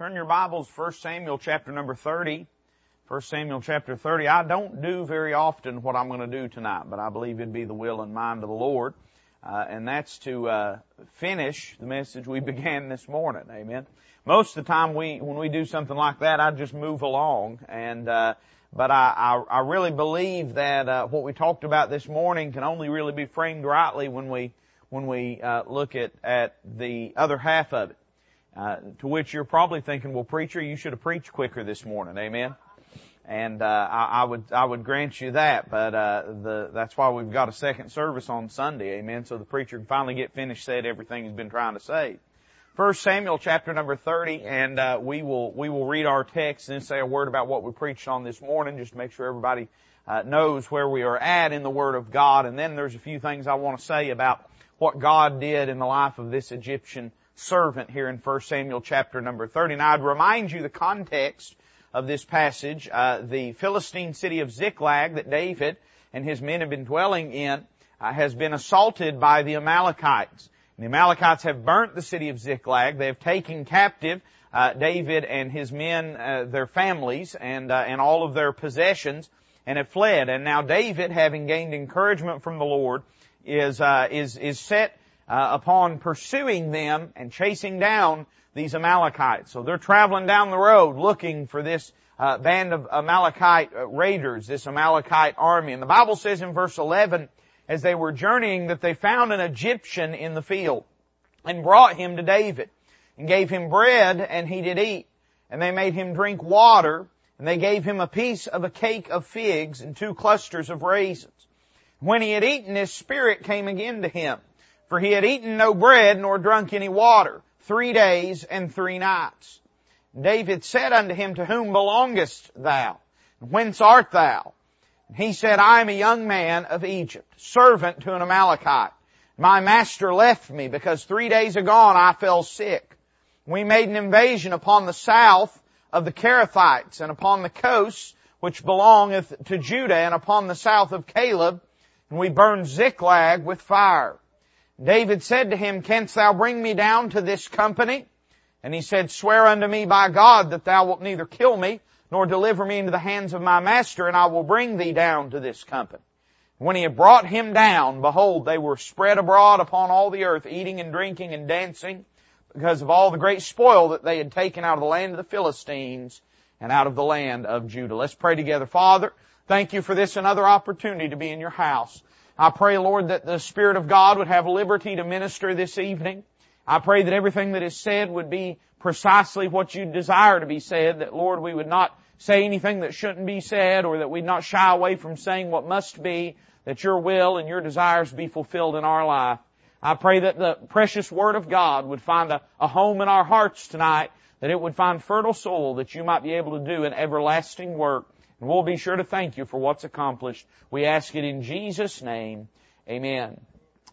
Turn your Bibles, 1 Samuel chapter number 30. 1 Samuel chapter 30. I don't do very often what I'm going to do tonight, but I believe it'd be the will and mind of the Lord. Uh, and that's to uh, finish the message we began this morning. Amen. Most of the time, we when we do something like that, I just move along. And uh, but I, I, I really believe that uh, what we talked about this morning can only really be framed rightly when we when we uh, look at at the other half of it. Uh, to which you're probably thinking, well, preacher, you should have preached quicker this morning. Amen. And, uh, I, I, would, I would grant you that, but, uh, the, that's why we've got a second service on Sunday. Amen. So the preacher can finally get finished said everything he's been trying to say. First Samuel chapter number 30, and, uh, we will, we will read our text and say a word about what we preached on this morning, just to make sure everybody, uh, knows where we are at in the Word of God. And then there's a few things I want to say about what God did in the life of this Egyptian servant here in 1 Samuel chapter number 30. Now I'd remind you the context of this passage. Uh, the Philistine city of Ziklag that David and his men have been dwelling in uh, has been assaulted by the Amalekites. And the Amalekites have burnt the city of Ziklag. They have taken captive uh, David and his men, uh, their families, and uh, and all of their possessions, and have fled. And now David, having gained encouragement from the Lord, is uh, is is set uh, upon pursuing them and chasing down these Amalekites. So they're traveling down the road looking for this uh, band of Amalekite uh, raiders, this Amalekite army. And the Bible says in verse 11, as they were journeying, that they found an Egyptian in the field and brought him to David and gave him bread and he did eat. And they made him drink water and they gave him a piece of a cake of figs and two clusters of raisins. When he had eaten, his spirit came again to him for he had eaten no bread nor drunk any water three days and three nights. David said unto him, To whom belongest thou? Whence art thou? he said, I am a young man of Egypt, servant to an Amalekite. My master left me because three days agone I fell sick. We made an invasion upon the south of the Cherethites and upon the coasts which belongeth to Judah and upon the south of Caleb, and we burned Ziklag with fire. David said to him, Canst thou bring me down to this company? And he said, Swear unto me by God that thou wilt neither kill me nor deliver me into the hands of my master, and I will bring thee down to this company. When he had brought him down, behold, they were spread abroad upon all the earth, eating and drinking and dancing, because of all the great spoil that they had taken out of the land of the Philistines and out of the land of Judah. Let's pray together. Father, thank you for this another opportunity to be in your house. I pray, Lord, that the Spirit of God would have liberty to minister this evening. I pray that everything that is said would be precisely what you desire to be said, that Lord, we would not say anything that shouldn't be said or that we'd not shy away from saying what must be, that your will and your desires be fulfilled in our life. I pray that the precious Word of God would find a, a home in our hearts tonight, that it would find fertile soil that you might be able to do an everlasting work and we'll be sure to thank you for what's accomplished. We ask it in Jesus' name. Amen.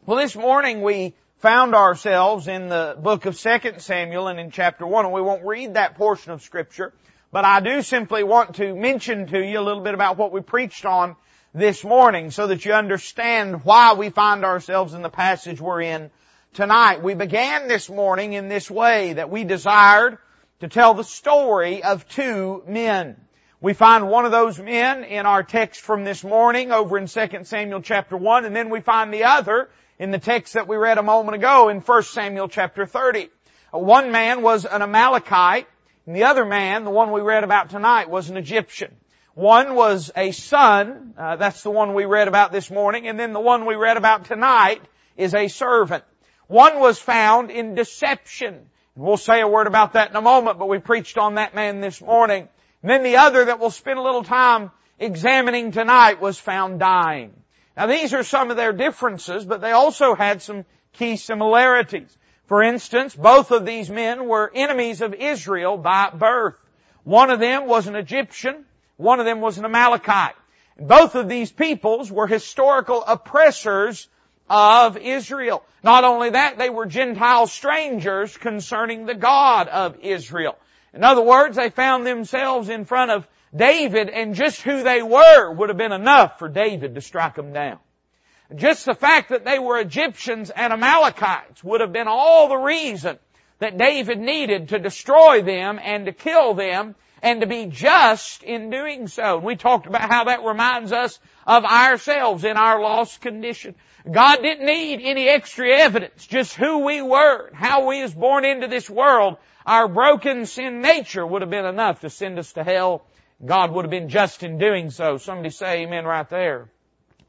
Well, this morning we found ourselves in the book of 2 Samuel and in chapter 1, and we won't read that portion of scripture, but I do simply want to mention to you a little bit about what we preached on this morning so that you understand why we find ourselves in the passage we're in tonight. We began this morning in this way that we desired to tell the story of two men. We find one of those men in our text from this morning over in 2 Samuel chapter 1, and then we find the other in the text that we read a moment ago in 1 Samuel chapter 30. One man was an Amalekite, and the other man, the one we read about tonight, was an Egyptian. One was a son, uh, that's the one we read about this morning, and then the one we read about tonight is a servant. One was found in deception. We'll say a word about that in a moment, but we preached on that man this morning. And then the other that we'll spend a little time examining tonight was found dying. Now these are some of their differences, but they also had some key similarities. For instance, both of these men were enemies of Israel by birth. One of them was an Egyptian, one of them was an Amalekite. Both of these peoples were historical oppressors of Israel. Not only that, they were Gentile strangers concerning the God of Israel. In other words, they found themselves in front of David and just who they were would have been enough for David to strike them down. Just the fact that they were Egyptians and Amalekites would have been all the reason that David needed to destroy them and to kill them and to be just in doing so. And We talked about how that reminds us of ourselves in our lost condition. God didn't need any extra evidence, just who we were, how we was born into this world. Our broken sin nature would have been enough to send us to hell. God would have been just in doing so. Somebody say amen right there.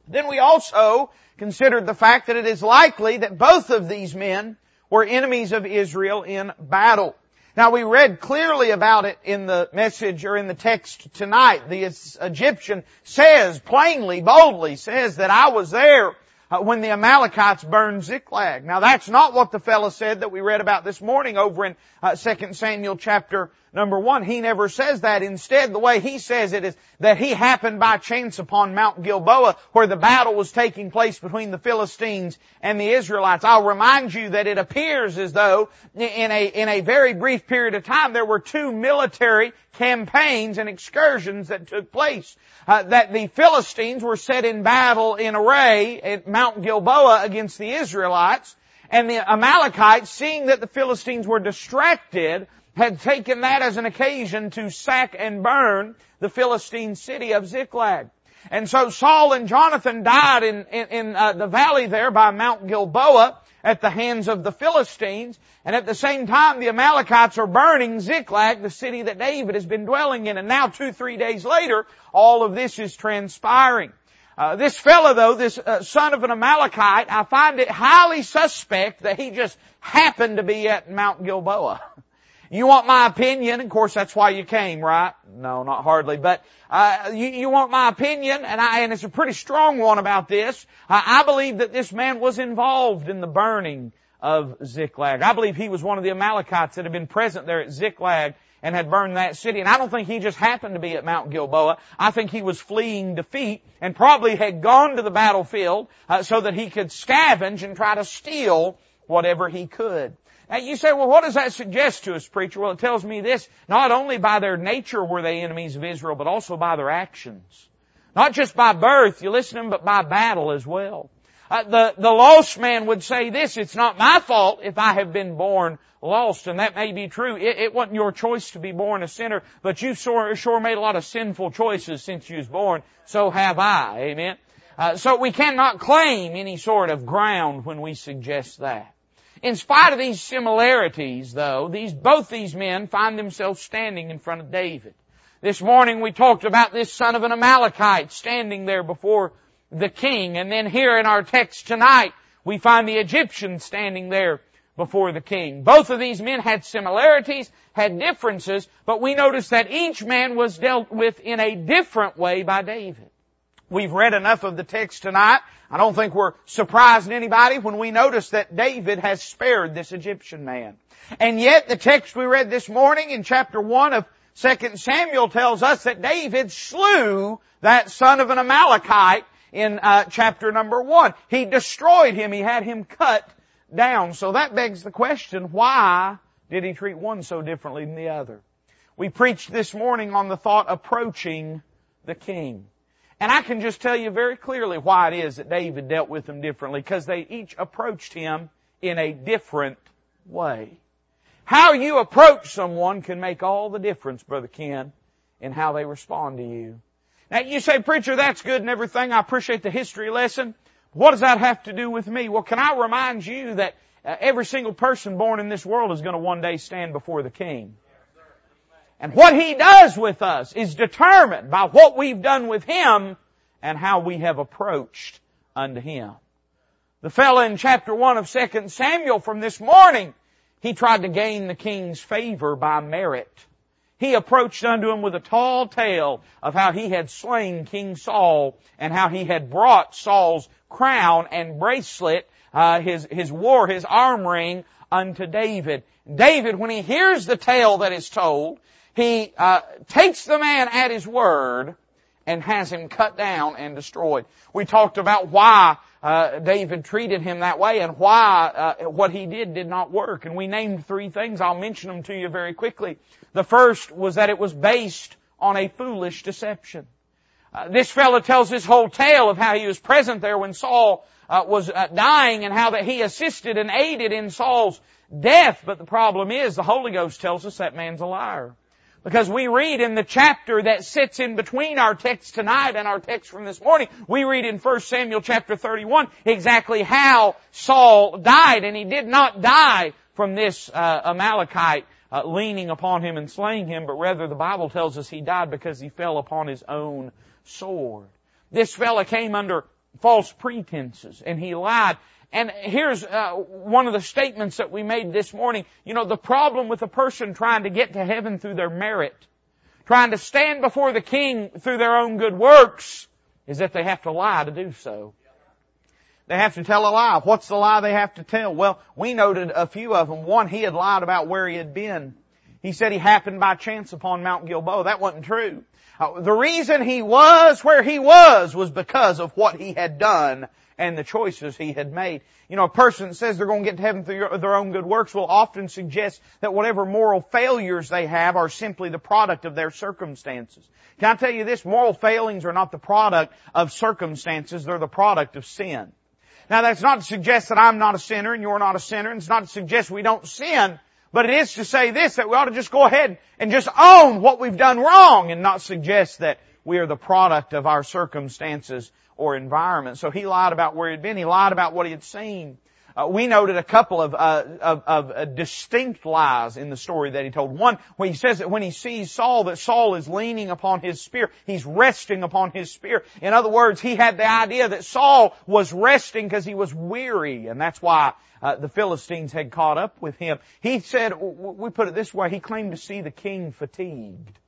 Then we also considered the fact that it is likely that both of these men were enemies of Israel in battle. Now we read clearly about it in the message or in the text tonight. The Egyptian says plainly, boldly says that I was there when the Amalekites burned Ziklag. Now that's not what the fellow said that we read about this morning over in uh, 2 Samuel chapter number 1. He never says that. Instead, the way he says it is that he happened by chance upon Mount Gilboa where the battle was taking place between the Philistines and the Israelites. I'll remind you that it appears as though in a, in a very brief period of time there were two military campaigns and excursions that took place. Uh, that the Philistines were set in battle in array at Mount Gilboa against the Israelites, and the Amalekites, seeing that the Philistines were distracted, had taken that as an occasion to sack and burn the Philistine city of Ziklag. And so Saul and Jonathan died in, in, in uh, the valley there by Mount Gilboa at the hands of the Philistines. And at the same time, the Amalekites are burning Ziklag, the city that David has been dwelling in. And now two, three days later, all of this is transpiring. Uh, this fellow though, this uh, son of an Amalekite, I find it highly suspect that he just happened to be at Mount Gilboa. You want my opinion? Of course, that's why you came, right? No, not hardly. But uh, you, you, want my opinion, and I and it's a pretty strong one about this. Uh, I believe that this man was involved in the burning of Ziklag. I believe he was one of the Amalekites that had been present there at Ziklag and had burned that city. And I don't think he just happened to be at Mount Gilboa. I think he was fleeing defeat and probably had gone to the battlefield uh, so that he could scavenge and try to steal whatever he could. Now you say, well, what does that suggest to us, preacher? Well, it tells me this, not only by their nature were they enemies of Israel, but also by their actions. Not just by birth, you listen to them, but by battle as well. Uh, the, the lost man would say this, it's not my fault if I have been born lost, and that may be true. It, it wasn't your choice to be born a sinner, but you sure, sure made a lot of sinful choices since you was born, so have I. Amen? Uh, so we cannot claim any sort of ground when we suggest that. In spite of these similarities, though, these, both these men find themselves standing in front of David. This morning we talked about this son of an Amalekite standing there before the king, and then here in our text tonight, we find the Egyptian standing there before the king. Both of these men had similarities, had differences, but we notice that each man was dealt with in a different way by David. We've read enough of the text tonight. I don't think we're surprising anybody when we notice that David has spared this Egyptian man. And yet the text we read this morning in chapter 1 of 2 Samuel tells us that David slew that son of an Amalekite in uh, chapter number 1. He destroyed him. He had him cut down. So that begs the question, why did he treat one so differently than the other? We preached this morning on the thought approaching the king. And I can just tell you very clearly why it is that David dealt with them differently, because they each approached him in a different way. How you approach someone can make all the difference, Brother Ken, in how they respond to you. Now you say, preacher, that's good and everything. I appreciate the history lesson. What does that have to do with me? Well, can I remind you that uh, every single person born in this world is going to one day stand before the King. And what He does with us is determined by what we've done with Him and how we have approached unto Him. The fellow in chapter 1 of 2 Samuel from this morning, he tried to gain the king's favor by merit. He approached unto him with a tall tale of how he had slain King Saul and how he had brought Saul's crown and bracelet, uh, his, his war, his arm ring unto David. David, when he hears the tale that is told, he uh, takes the man at his word and has him cut down and destroyed. We talked about why uh, David treated him that way and why uh, what he did did not work. And we named three things. I'll mention them to you very quickly. The first was that it was based on a foolish deception. Uh, this fellow tells his whole tale of how he was present there when Saul uh, was uh, dying and how that he assisted and aided in Saul's death. But the problem is the Holy Ghost tells us that man's a liar. Because we read in the chapter that sits in between our text tonight and our text from this morning, we read in 1 Samuel chapter 31 exactly how Saul died, and he did not die from this uh, Amalekite uh, leaning upon him and slaying him, but rather the Bible tells us he died because he fell upon his own sword. This fella came under false pretenses, and he lied. And here's uh, one of the statements that we made this morning. You know, the problem with a person trying to get to heaven through their merit, trying to stand before the king through their own good works, is that they have to lie to do so. They have to tell a lie. What's the lie they have to tell? Well, we noted a few of them. One, he had lied about where he had been. He said he happened by chance upon Mount Gilboa. That wasn't true. Uh, the reason he was where he was was because of what he had done and the choices he had made. You know, a person that says they're going to get to heaven through their own good works will often suggest that whatever moral failures they have are simply the product of their circumstances. Can I tell you this? Moral failings are not the product of circumstances, they're the product of sin. Now that's not to suggest that I'm not a sinner and you're not a sinner, and it's not to suggest we don't sin, but it is to say this, that we ought to just go ahead and just own what we've done wrong and not suggest that we are the product of our circumstances or environment. So he lied about where he'd been. He lied about what he had seen. Uh, we noted a couple of, uh, of, of uh, distinct lies in the story that he told. One, where he says that when he sees Saul, that Saul is leaning upon his spear. He's resting upon his spear. In other words, he had the idea that Saul was resting because he was weary, and that's why uh, the Philistines had caught up with him. He said, we put it this way, he claimed to see the king fatigued.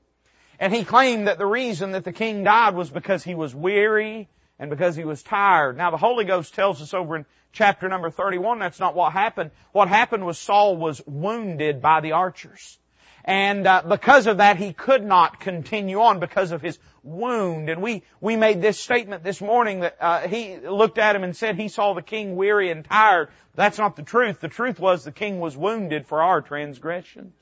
And he claimed that the reason that the king died was because he was weary and because he was tired. Now the Holy Ghost tells us over in chapter number 31 that's not what happened. What happened was Saul was wounded by the archers. And uh, because of that, he could not continue on because of his wound. And we we made this statement this morning that uh, he looked at him and said he saw the king weary and tired. That's not the truth. The truth was the king was wounded for our transgressions.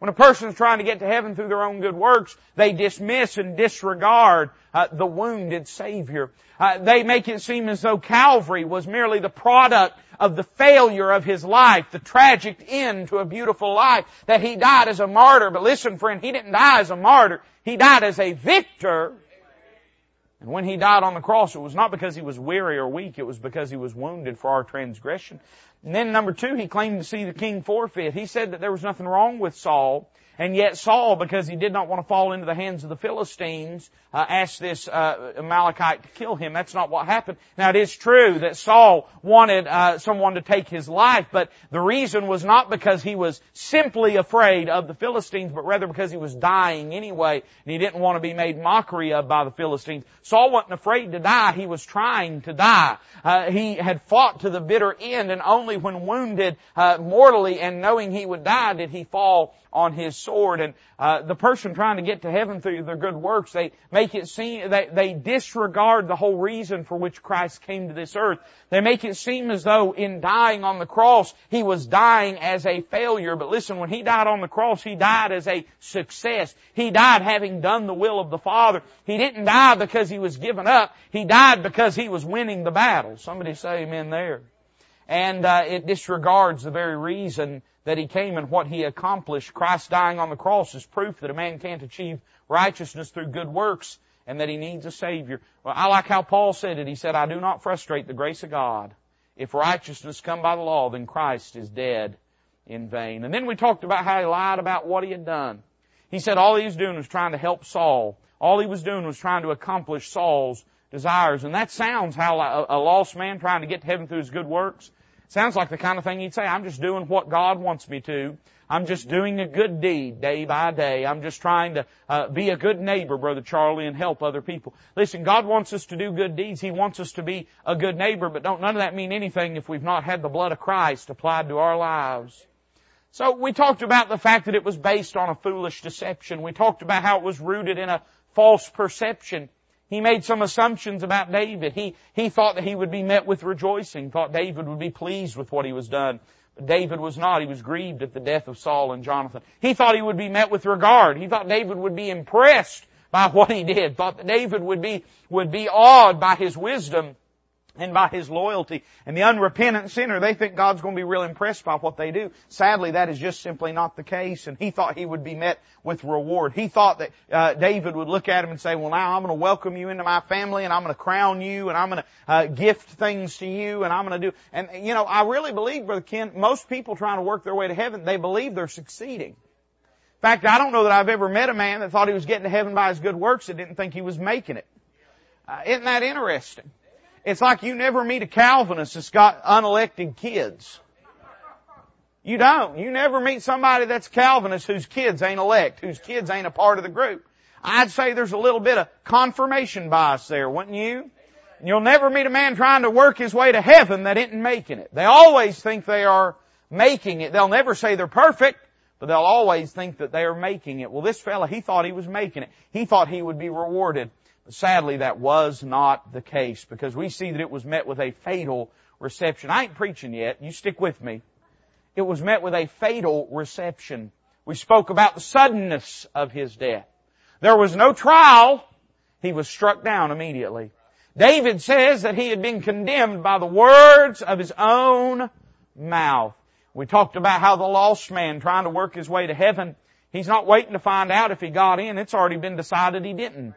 When a person is trying to get to heaven through their own good works, they dismiss and disregard uh, the wounded Savior. Uh, they make it seem as though Calvary was merely the product of the failure of his life, the tragic end to a beautiful life, that he died as a martyr. But listen, friend, he didn't die as a martyr. He died as a victor. And when he died on the cross, it was not because he was weary or weak, it was because he was wounded for our transgression. And then number two, he claimed to see the king forfeit. He said that there was nothing wrong with Saul. And yet Saul, because he did not want to fall into the hands of the Philistines, uh, asked this uh, Amalekite to kill him. That's not what happened. Now it is true that Saul wanted uh, someone to take his life, but the reason was not because he was simply afraid of the Philistines, but rather because he was dying anyway, and he didn't want to be made mockery of by the Philistines. Saul wasn't afraid to die; he was trying to die. Uh, he had fought to the bitter end, and only when wounded uh, mortally and knowing he would die did he fall on his sword. And uh, the person trying to get to heaven through their good works, they make it seem they, they disregard the whole reason for which Christ came to this earth. They make it seem as though in dying on the cross, he was dying as a failure. But listen, when he died on the cross, he died as a success. He died having done the will of the Father. He didn't die because he was given up. He died because he was winning the battle. Somebody say amen there. And uh, it disregards the very reason that he came and what he accomplished. Christ dying on the cross is proof that a man can't achieve righteousness through good works and that he needs a Savior. Well, I like how Paul said it. He said, I do not frustrate the grace of God. If righteousness come by the law, then Christ is dead in vain. And then we talked about how he lied about what he had done. He said all he was doing was trying to help Saul. All he was doing was trying to accomplish Saul's desires. And that sounds how a lost man trying to get to heaven through his good works Sounds like the kind of thing he'd say, I'm just doing what God wants me to. I'm just doing a good deed day by day. I'm just trying to uh, be a good neighbor, Brother Charlie, and help other people. Listen, God wants us to do good deeds. He wants us to be a good neighbor, but don't none of that mean anything if we've not had the blood of Christ applied to our lives. So we talked about the fact that it was based on a foolish deception. We talked about how it was rooted in a false perception. He made some assumptions about David. He, he thought that he would be met with rejoicing, thought David would be pleased with what he was done. But David was not. He was grieved at the death of Saul and Jonathan. He thought he would be met with regard. He thought David would be impressed by what he did, thought that David would be, would be awed by his wisdom and by his loyalty. And the unrepentant sinner, they think God's going to be real impressed by what they do. Sadly, that is just simply not the case. And he thought he would be met with reward. He thought that uh, David would look at him and say, "Well, now I'm going to welcome you into my family, and I'm going to crown you, and I'm going to uh, gift things to you, and I'm going to do." And you know, I really believe, Brother Ken, most people trying to work their way to heaven, they believe they're succeeding. In fact, I don't know that I've ever met a man that thought he was getting to heaven by his good works that didn't think he was making it. Uh, isn't that interesting? It's like you never meet a Calvinist that's got unelected kids. You don't. You never meet somebody that's Calvinist whose kids ain't elect, whose kids ain't a part of the group. I'd say there's a little bit of confirmation bias there, wouldn't you? You'll never meet a man trying to work his way to heaven that isn't making it. They always think they are making it. They'll never say they're perfect, but they'll always think that they are making it. Well, this fella, he thought he was making it. He thought he would be rewarded. Sadly, that was not the case because we see that it was met with a fatal reception. I ain't preaching yet. You stick with me. It was met with a fatal reception. We spoke about the suddenness of his death. There was no trial. He was struck down immediately. David says that he had been condemned by the words of his own mouth. We talked about how the lost man trying to work his way to heaven, he's not waiting to find out if he got in. It's already been decided he didn't.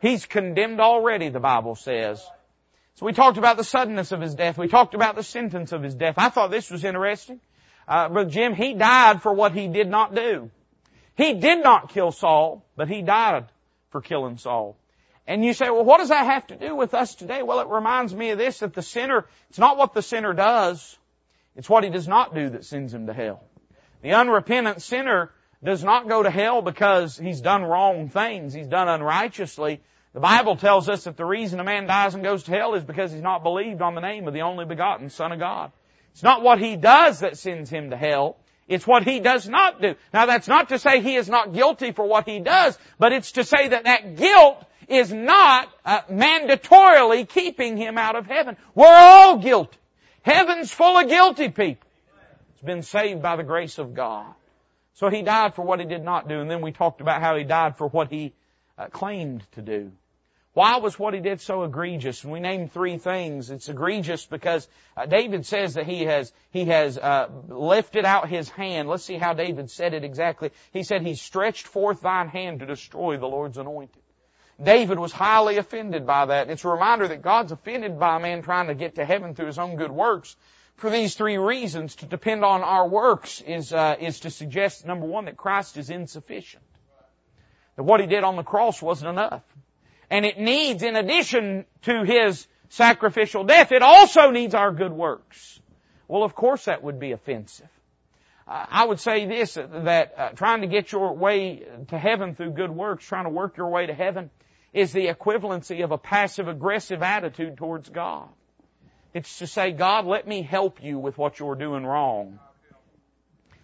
He's condemned already, the Bible says. So we talked about the suddenness of his death. We talked about the sentence of his death. I thought this was interesting. Uh, Jim, he died for what he did not do. He did not kill Saul, but he died for killing Saul. And you say, well, what does that have to do with us today? Well, it reminds me of this, that the sinner, it's not what the sinner does, it's what he does not do that sends him to hell. The unrepentant sinner does not go to hell because he's done wrong things, he's done unrighteously. The Bible tells us that the reason a man dies and goes to hell is because he's not believed on the name of the only begotten Son of God. It's not what he does that sends him to hell. It's what he does not do. Now that's not to say he is not guilty for what he does, but it's to say that that guilt is not uh, mandatorily keeping him out of heaven. We're all guilty. Heaven's full of guilty people. It's been saved by the grace of God. So he died for what he did not do, and then we talked about how he died for what he uh, claimed to do. Why was what he did so egregious? And we named three things. It's egregious because uh, David says that he has he has uh, lifted out his hand. Let's see how David said it exactly. He said he stretched forth thine hand to destroy the Lord's anointed. David was highly offended by that. It's a reminder that God's offended by a man trying to get to heaven through his own good works for these three reasons, to depend on our works is, uh, is to suggest, number one, that Christ is insufficient. That what He did on the cross wasn't enough. And it needs, in addition to His sacrificial death, it also needs our good works. Well, of course that would be offensive. Uh, I would say this, that uh, trying to get your way to heaven through good works, trying to work your way to heaven, is the equivalency of a passive aggressive attitude towards God. It's to say, God, let me help you with what you're doing wrong.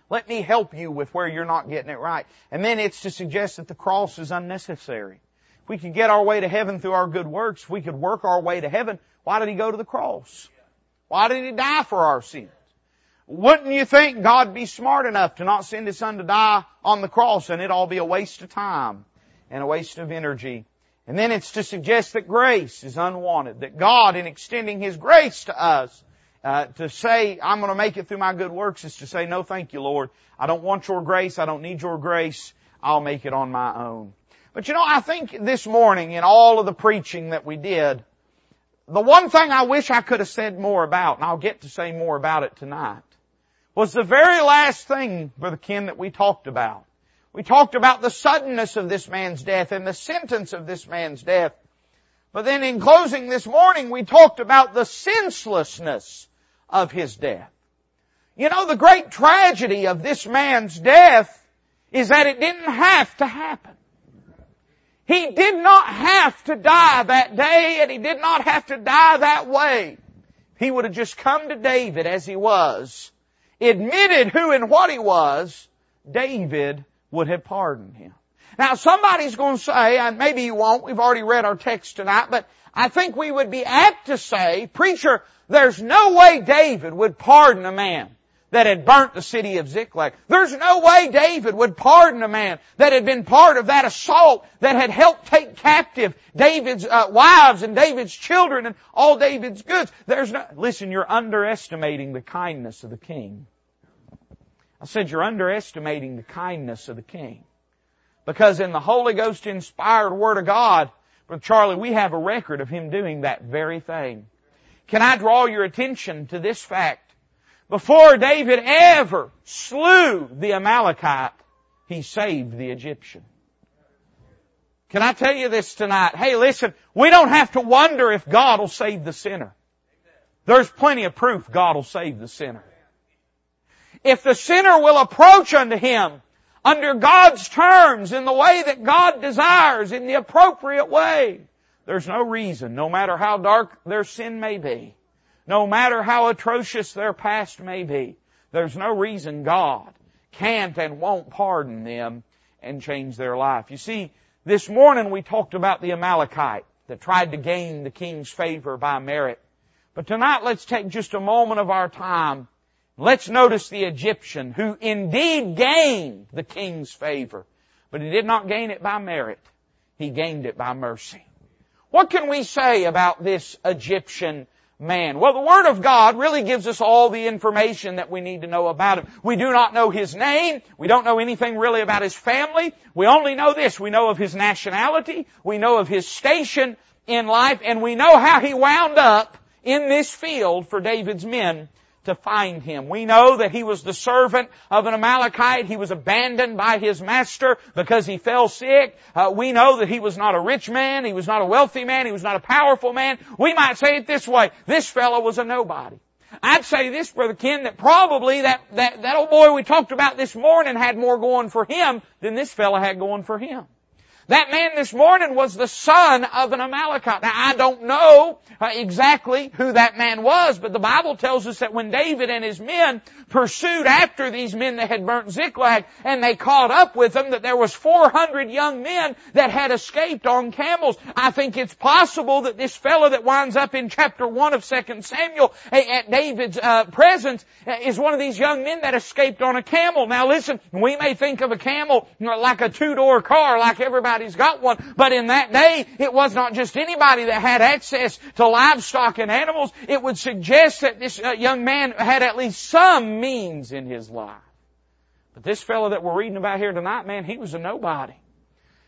Let me help you with where you're not getting it right. And then it's to suggest that the cross is unnecessary. If we could get our way to heaven through our good works, we could work our way to heaven, why did He go to the cross? Why did He die for our sins? Wouldn't you think God be smart enough to not send His Son to die on the cross and it all be a waste of time and a waste of energy and then it's to suggest that grace is unwanted, that God in extending His grace to us, uh, to say, I'm going to make it through my good works is to say, no thank you Lord. I don't want your grace. I don't need your grace. I'll make it on my own. But you know, I think this morning in all of the preaching that we did, the one thing I wish I could have said more about, and I'll get to say more about it tonight, was the very last thing, Brother Ken, that we talked about. We talked about the suddenness of this man's death and the sentence of this man's death. But then in closing this morning, we talked about the senselessness of his death. You know, the great tragedy of this man's death is that it didn't have to happen. He did not have to die that day and he did not have to die that way. He would have just come to David as he was, admitted who and what he was, David would have pardoned him. Now somebody's going to say, and maybe you won't, we've already read our text tonight, but I think we would be apt to say, preacher, there's no way David would pardon a man that had burnt the city of Ziklag. There's no way David would pardon a man that had been part of that assault that had helped take captive David's uh, wives and David's children and all David's goods. There's no, listen, you're underestimating the kindness of the king. I said you're underestimating the kindness of the king. Because in the Holy Ghost inspired Word of God, Brother Charlie, we have a record of him doing that very thing. Can I draw your attention to this fact? Before David ever slew the Amalekite, he saved the Egyptian. Can I tell you this tonight? Hey, listen, we don't have to wonder if God will save the sinner. There's plenty of proof God will save the sinner. If the sinner will approach unto Him under God's terms in the way that God desires, in the appropriate way, there's no reason, no matter how dark their sin may be, no matter how atrocious their past may be, there's no reason God can't and won't pardon them and change their life. You see, this morning we talked about the Amalekite that tried to gain the king's favor by merit. But tonight let's take just a moment of our time. Let's notice the Egyptian who indeed gained the king's favor, but he did not gain it by merit. He gained it by mercy. What can we say about this Egyptian man? Well, the Word of God really gives us all the information that we need to know about him. We do not know his name. We don't know anything really about his family. We only know this. We know of his nationality. We know of his station in life. And we know how he wound up in this field for David's men to find him. We know that he was the servant of an Amalekite. He was abandoned by his master because he fell sick. Uh, we know that he was not a rich man. He was not a wealthy man. He was not a powerful man. We might say it this way. This fellow was a nobody. I'd say this, Brother Ken, that probably that, that, that old boy we talked about this morning had more going for him than this fellow had going for him. That man this morning was the son of an Amalekite. Now I don't know uh, exactly who that man was, but the Bible tells us that when David and his men pursued after these men that had burnt Ziklag and they caught up with them, that there was 400 young men that had escaped on camels. I think it's possible that this fellow that winds up in chapter 1 of 2 Samuel at David's uh, presence uh, is one of these young men that escaped on a camel. Now listen, we may think of a camel like a two-door car, like everybody's got one, but in that day, it was not just anybody that had access to livestock and animals. It would suggest that this uh, young man had at least some means in his life. But this fellow that we're reading about here tonight, man, he was a nobody.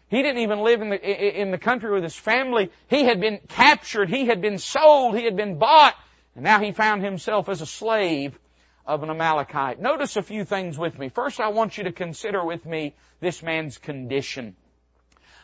He didn't even live in the, in the country with his family. He had been captured. He had been sold. He had been bought. And now he found himself as a slave of an Amalekite. Notice a few things with me. First, I want you to consider with me this man's condition.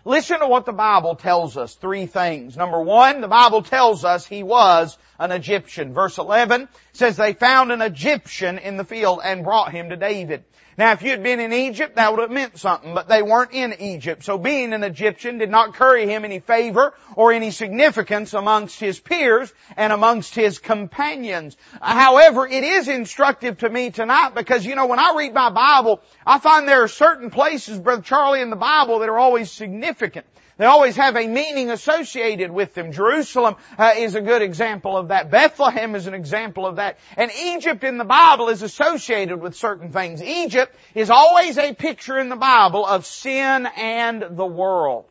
Listen to what the Bible tells us. Three things. Number one, the Bible tells us he was an Egyptian. Verse 11 says they found an Egyptian in the field and brought him to David. Now if you'd been in Egypt, that would have meant something, but they weren't in Egypt. So being an Egyptian did not curry him any favor or any significance amongst his peers and amongst his companions. However, it is instructive to me tonight because, you know, when I read my Bible, I find there are certain places, Brother Charlie, in the Bible that are always significant. They always have a meaning associated with them. Jerusalem uh, is a good example of that. Bethlehem is an example of that. And Egypt in the Bible is associated with certain things. Egypt is always a picture in the Bible of sin and the world.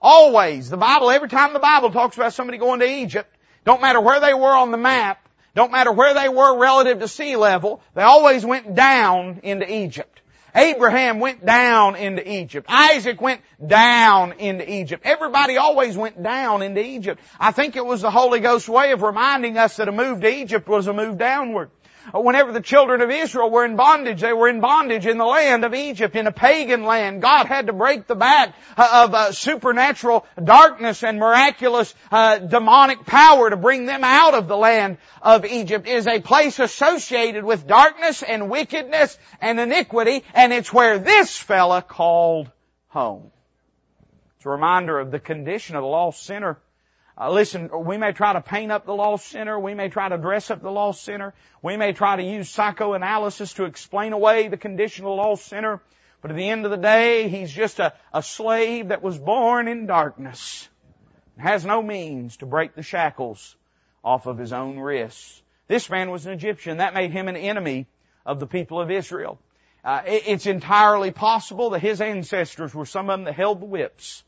Always. The Bible, every time the Bible talks about somebody going to Egypt, don't matter where they were on the map, don't matter where they were relative to sea level, they always went down into Egypt. Abraham went down into Egypt. Isaac went down into Egypt. Everybody always went down into Egypt. I think it was the Holy Ghost way of reminding us that a move to Egypt was a move downward. Whenever the children of Israel were in bondage, they were in bondage in the land of Egypt, in a pagan land. God had to break the back of uh, supernatural darkness and miraculous uh, demonic power to bring them out of the land of Egypt. It is a place associated with darkness and wickedness and iniquity, and it's where this fella called home. It's a reminder of the condition of the lost sinner uh, listen, we may try to paint up the lost sinner. We may try to dress up the lost sinner. We may try to use psychoanalysis to explain away the condition of the lost sinner. But at the end of the day, he's just a, a slave that was born in darkness. and Has no means to break the shackles off of his own wrists. This man was an Egyptian. That made him an enemy of the people of Israel. Uh, it's entirely possible that his ancestors were some of them that held the whips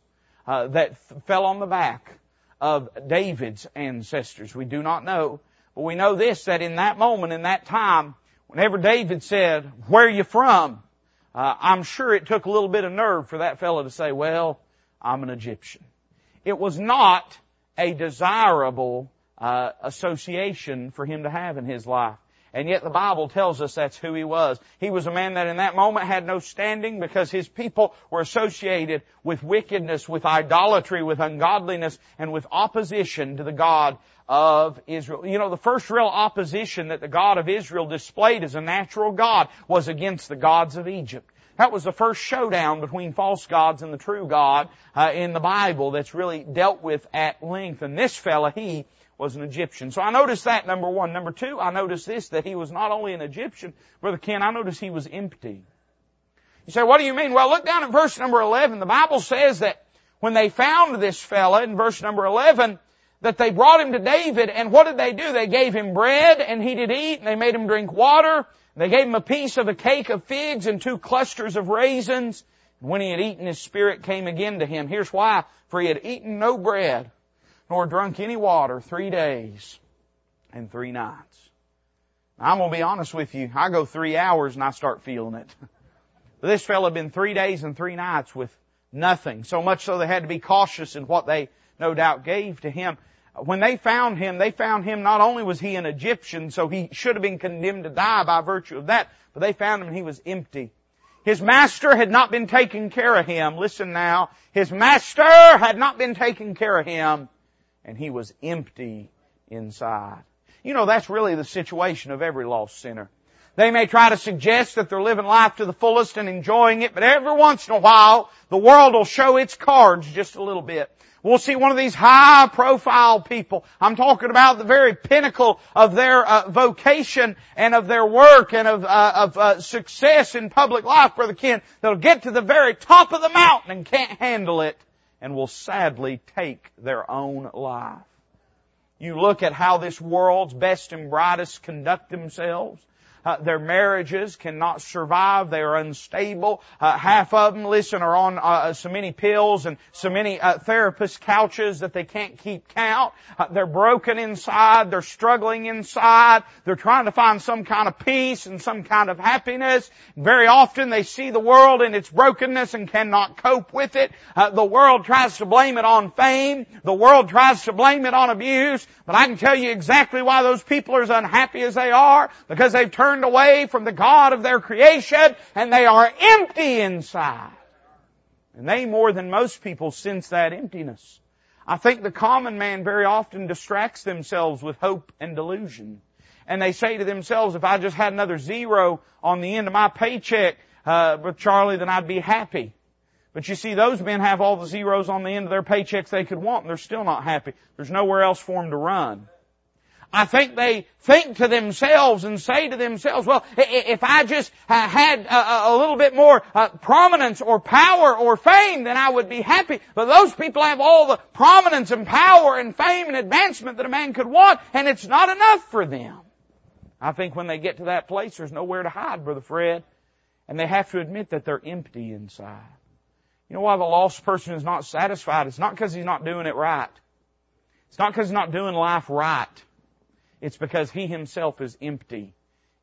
uh, that f- fell on the back of David's ancestors. We do not know, but we know this: that in that moment, in that time, whenever David said, "Where are you from?" Uh, I'm sure it took a little bit of nerve for that fellow to say, "Well, I'm an Egyptian." It was not a desirable uh, association for him to have in his life. And yet the Bible tells us that's who he was. He was a man that in that moment had no standing because his people were associated with wickedness, with idolatry, with ungodliness, and with opposition to the God of Israel. You know, the first real opposition that the God of Israel displayed as a natural God was against the gods of Egypt. That was the first showdown between false gods and the true God uh, in the Bible that's really dealt with at length. And this fella, he was an Egyptian. So I noticed that, number one. Number two, I noticed this, that he was not only an Egyptian, Brother Ken, I noticed he was empty. You say, what do you mean? Well, look down at verse number 11. The Bible says that when they found this fella in verse number 11, that they brought him to David, and what did they do? They gave him bread, and he did eat, and they made him drink water. They gave him a piece of a cake of figs and two clusters of raisins. And when he had eaten, his spirit came again to him. Here's why. For he had eaten no bread nor drunk any water three days and three nights. I'm going to be honest with you. I go three hours and I start feeling it. this fellow had been three days and three nights with nothing. So much so they had to be cautious in what they no doubt gave to him. When they found him, they found him not only was he an Egyptian, so he should have been condemned to die by virtue of that, but they found him and he was empty. His master had not been taking care of him. Listen now. His master had not been taking care of him and he was empty inside. You know, that's really the situation of every lost sinner. They may try to suggest that they're living life to the fullest and enjoying it, but every once in a while, the world will show its cards just a little bit. We'll see one of these high profile people. I'm talking about the very pinnacle of their uh, vocation and of their work and of, uh, of uh, success in public life, Brother Ken. They'll get to the very top of the mountain and can't handle it and will sadly take their own life. You look at how this world's best and brightest conduct themselves. Uh, their marriages cannot survive. They are unstable. Uh, half of them, listen, are on uh, so many pills and so many uh, therapist couches that they can't keep count. Uh, they're broken inside. They're struggling inside. They're trying to find some kind of peace and some kind of happiness. Very often they see the world in its brokenness and cannot cope with it. Uh, the world tries to blame it on fame. The world tries to blame it on abuse. But I can tell you exactly why those people are as unhappy as they are because they've turned turned away from the God of their creation and they are empty inside. And they more than most people sense that emptiness. I think the common man very often distracts themselves with hope and delusion. And they say to themselves, if I just had another zero on the end of my paycheck, uh, with Charlie, then I'd be happy. But you see, those men have all the zeros on the end of their paychecks they could want, and they're still not happy. There's nowhere else for them to run. I think they think to themselves and say to themselves, well, if I just uh, had a little bit more uh, prominence or power or fame, then I would be happy. But those people have all the prominence and power and fame and advancement that a man could want, and it's not enough for them. I think when they get to that place, there's nowhere to hide, Brother Fred. And they have to admit that they're empty inside. You know why the lost person is not satisfied? It's not because he's not doing it right. It's not because he's not doing life right. It's because he himself is empty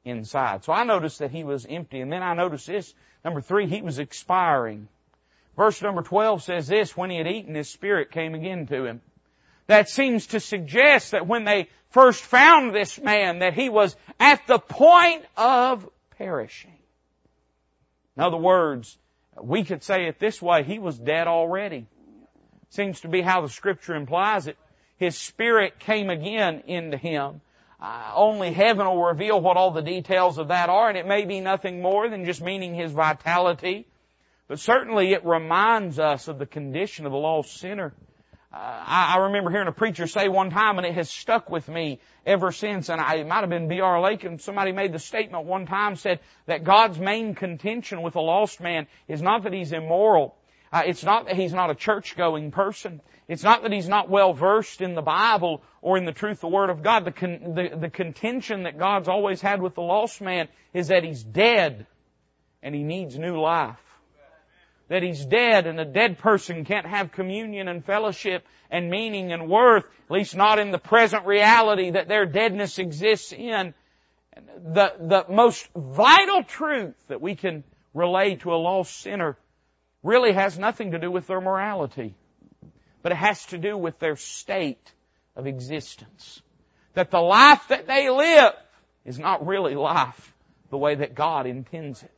inside. So I noticed that he was empty. And then I noticed this. Number three, he was expiring. Verse number 12 says this, when he had eaten, his spirit came again to him. That seems to suggest that when they first found this man, that he was at the point of perishing. In other words, we could say it this way, he was dead already. Seems to be how the scripture implies it. His spirit came again into him. Uh, only heaven will reveal what all the details of that are, and it may be nothing more than just meaning his vitality. But certainly it reminds us of the condition of the lost sinner. Uh, I, I, remember hearing a preacher say one time, and it has stuck with me ever since, and I, it might have been B.R. Lakin, and somebody made the statement one time, said that God's main contention with a lost man is not that he's immoral, Uh, it's not that he's not a church going person. It's not that he's not well versed in the Bible or in the truth of the Word of God. The, con- the, the contention that God's always had with the lost man is that he's dead and he needs new life. That he's dead and a dead person can't have communion and fellowship and meaning and worth, at least not in the present reality that their deadness exists in. The, the most vital truth that we can relay to a lost sinner really has nothing to do with their morality, but it has to do with their state of existence. That the life that they live is not really life the way that God intends it.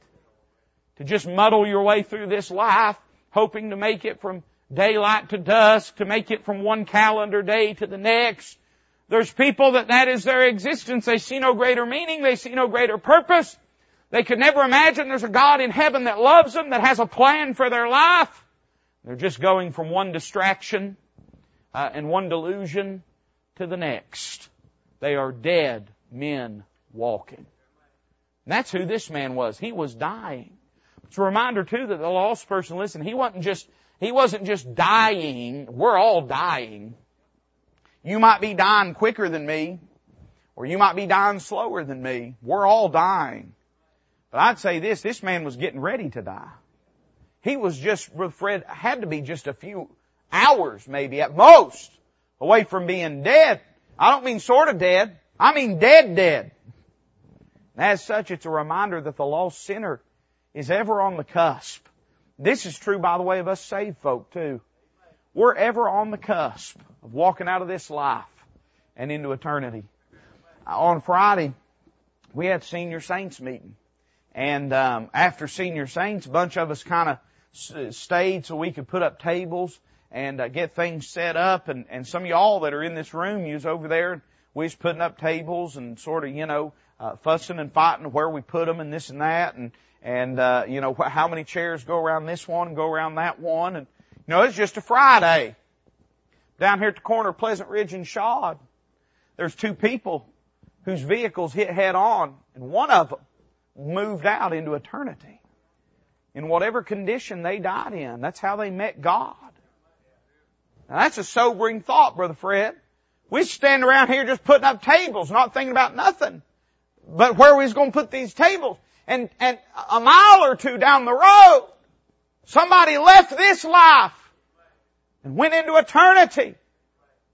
To just muddle your way through this life, hoping to make it from daylight to dusk, to make it from one calendar day to the next. There's people that that is their existence. They see no greater meaning. They see no greater purpose. They could never imagine there's a God in heaven that loves them, that has a plan for their life. They're just going from one distraction uh, and one delusion to the next. They are dead men walking. And that's who this man was. He was dying. It's a reminder too that the lost person, listen, he wasn't just, he wasn't just dying. We're all dying. You might be dying quicker than me, or you might be dying slower than me. We're all dying. But I'd say this, this man was getting ready to die. He was just, Fred, had to be just a few hours maybe at most away from being dead. I don't mean sort of dead. I mean dead dead. as such, it's a reminder that the lost sinner is ever on the cusp. This is true, by the way, of us saved folk too. We're ever on the cusp of walking out of this life and into eternity. On Friday, we had senior saints meeting. And um, after senior saints, a bunch of us kind of stayed so we could put up tables and uh, get things set up. And, and some of y'all that are in this room, you was over there, we was putting up tables and sort of, you know, uh, fussing and fighting where we put them and this and that, and and uh, you know how many chairs go around this one and go around that one, and you know it's just a Friday. Down here at the corner of Pleasant Ridge and Schaad, there's two people whose vehicles hit head on, and one of them moved out into eternity. In whatever condition they died in, that's how they met God. Now that's a sobering thought, Brother Fred. We stand around here just putting up tables, not thinking about nothing. But where we was going to put these tables? And, and a mile or two down the road, somebody left this life and went into eternity.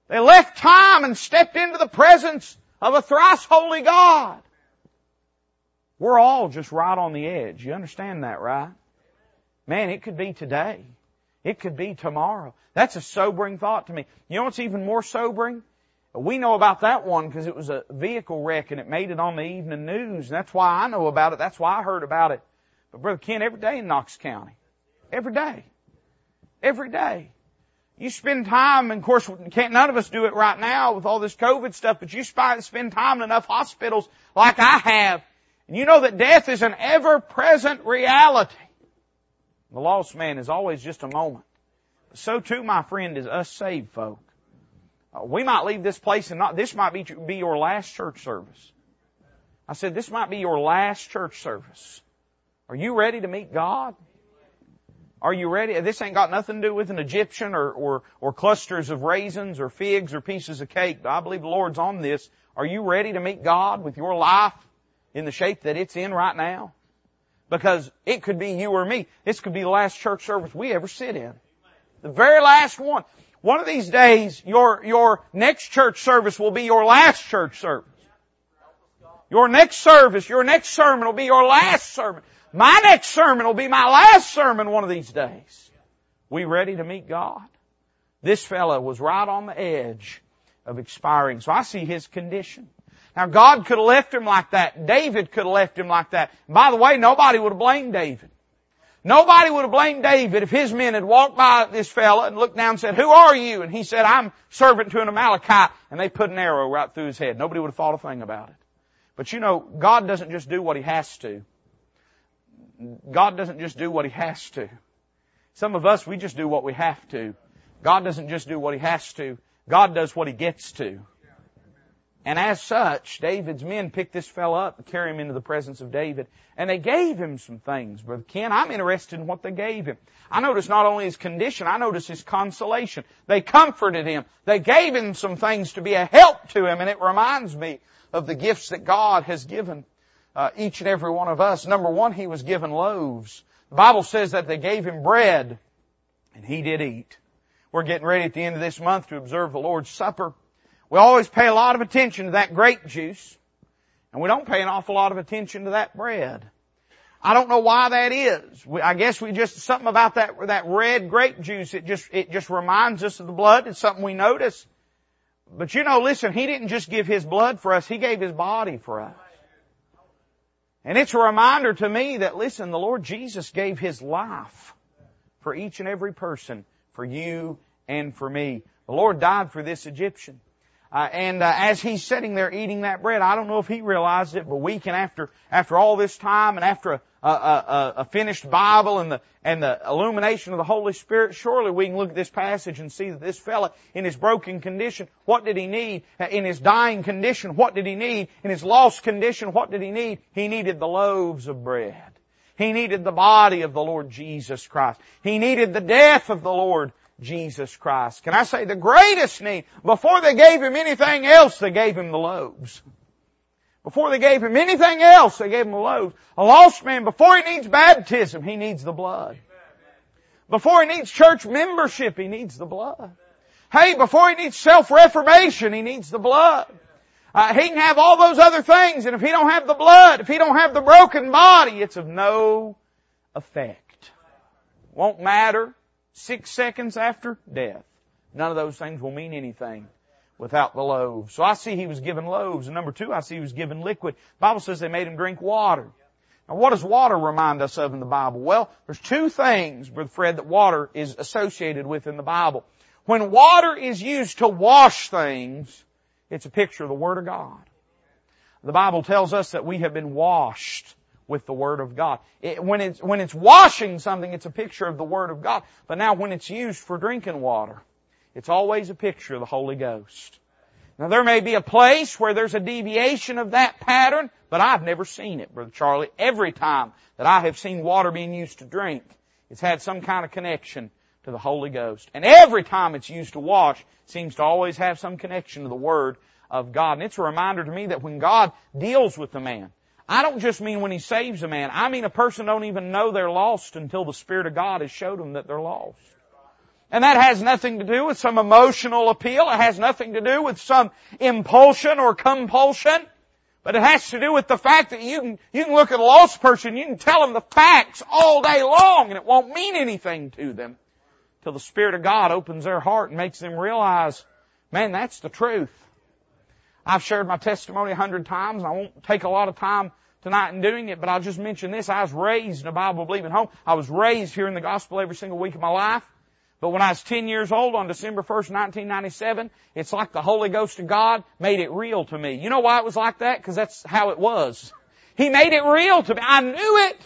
They left time and stepped into the presence of a thrice holy God. We're all just right on the edge. You understand that, right? Man, it could be today. It could be tomorrow. That's a sobering thought to me. You know what's even more sobering? We know about that one because it was a vehicle wreck and it made it on the evening news. And that's why I know about it. That's why I heard about it. But Brother Ken, every day in Knox County. Every day. Every day. You spend time, and of course, can't none of us do it right now with all this COVID stuff, but you spend time in enough hospitals like I have and you know that death is an ever-present reality. The lost man is always just a moment. So too, my friend, is us saved folk. Uh, we might leave this place and not, this might be, be your last church service. I said, this might be your last church service. Are you ready to meet God? Are you ready? This ain't got nothing to do with an Egyptian or, or, or clusters of raisins or figs or pieces of cake. I believe the Lord's on this. Are you ready to meet God with your life? in the shape that it's in right now? Because it could be you or me. This could be the last church service we ever sit in. The very last one. One of these days, your, your next church service will be your last church service. Your next service, your next sermon will be your last sermon. My next sermon will be my last sermon one of these days. We ready to meet God? This fellow was right on the edge of expiring. So I see his condition. Now God could have left him like that. David could have left him like that. by the way, nobody would have blamed David. Nobody would have blamed David if his men had walked by this fella and looked down and said, who are you? And he said, I'm servant to an Amalekite. And they put an arrow right through his head. Nobody would have thought a thing about it. But you know, God doesn't just do what He has to. God doesn't just do what He has to. Some of us, we just do what we have to. God doesn't just do what He has to. God does what He gets to. And as such, David's men picked this fellow up and carried him into the presence of David. And they gave him some things, Brother Ken. I'm interested in what they gave him. I notice not only his condition, I notice his consolation. They comforted him. They gave him some things to be a help to him. And it reminds me of the gifts that God has given uh, each and every one of us. Number one, he was given loaves. The Bible says that they gave him bread and he did eat. We're getting ready at the end of this month to observe the Lord's Supper. We always pay a lot of attention to that grape juice, and we don't pay an awful lot of attention to that bread. I don't know why that is. I guess we just, something about that, that red grape juice, it just, it just reminds us of the blood. It's something we notice. But you know, listen, He didn't just give His blood for us, He gave His body for us. And it's a reminder to me that listen, the Lord Jesus gave His life for each and every person, for you and for me. The Lord died for this Egyptian. Uh, and uh, as he's sitting there eating that bread, I don't know if he realized it, but we can, after after all this time and after a, a, a, a finished Bible and the and the illumination of the Holy Spirit, surely we can look at this passage and see that this fella, in his broken condition, what did he need? Uh, in his dying condition, what did he need? In his lost condition, what did he need? He needed the loaves of bread. He needed the body of the Lord Jesus Christ. He needed the death of the Lord Jesus Christ. Can I say the greatest need? Before they gave him anything else, they gave him the loaves. Before they gave him anything else, they gave him the loaves. A lost man, before he needs baptism, he needs the blood. Before he needs church membership, he needs the blood. Hey, before he needs self-reformation, he needs the blood. Uh, he can have all those other things, and if he don't have the blood, if he don't have the broken body, it's of no effect. Won't matter six seconds after death. None of those things will mean anything without the loaves. So I see he was given loaves. And number two, I see he was given liquid. The Bible says they made him drink water. Now what does water remind us of in the Bible? Well, there's two things, Brother Fred, that water is associated with in the Bible. When water is used to wash things, it's a picture of the Word of God. The Bible tells us that we have been washed with the Word of God. It, when it's, when it's washing something, it's a picture of the Word of God. But now when it's used for drinking water, it's always a picture of the Holy Ghost. Now there may be a place where there's a deviation of that pattern, but I've never seen it, Brother Charlie. Every time that I have seen water being used to drink, it's had some kind of connection to the Holy Ghost. And every time it's used to wash, seems to always have some connection to the Word of God. And it's a reminder to me that when God deals with the man, I don't just mean when He saves a man. I mean a person don't even know they're lost until the Spirit of God has showed them that they're lost. And that has nothing to do with some emotional appeal. It has nothing to do with some impulsion or compulsion. But it has to do with the fact that you can, you can look at a lost person, you can tell them the facts all day long and it won't mean anything to them till the Spirit of God opens their heart and makes them realize, man, that's the truth. I've shared my testimony a hundred times. I won't take a lot of time tonight in doing it, but I'll just mention this. I was raised in a Bible believing home. I was raised hearing the gospel every single week of my life. But when I was 10 years old on December 1st, 1997, it's like the Holy Ghost of God made it real to me. You know why it was like that? Because that's how it was. He made it real to me. I knew it.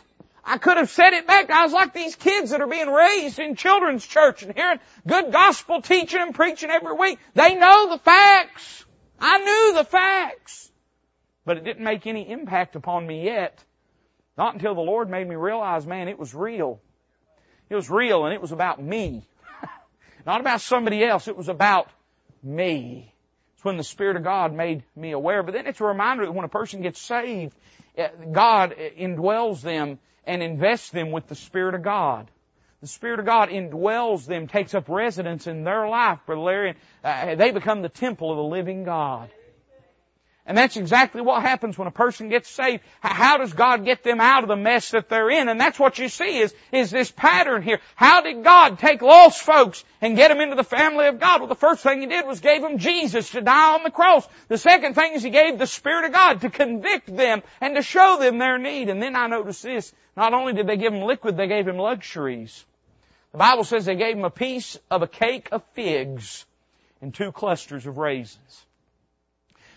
I could have said it back. I was like these kids that are being raised in children's church and hearing good gospel teaching and preaching every week. They know the facts. I knew the facts. But it didn't make any impact upon me yet. Not until the Lord made me realize, man, it was real. It was real and it was about me. Not about somebody else. It was about me. It's when the Spirit of God made me aware. But then it's a reminder that when a person gets saved, eh, God indwells them and invests them with the Spirit of God. The Spirit of God indwells them, takes up residence in their life, Brother Larry, and uh, they become the temple of the living God. And that's exactly what happens when a person gets saved. How does God get them out of the mess that they're in? And that's what you see is, is this pattern here. How did God take lost folks and get them into the family of God? Well, the first thing He did was gave them Jesus to die on the cross. The second thing is He gave the Spirit of God to convict them and to show them their need. And then I notice this. Not only did they give Him liquid, they gave Him luxuries. The Bible says they gave him a piece of a cake of figs and two clusters of raisins.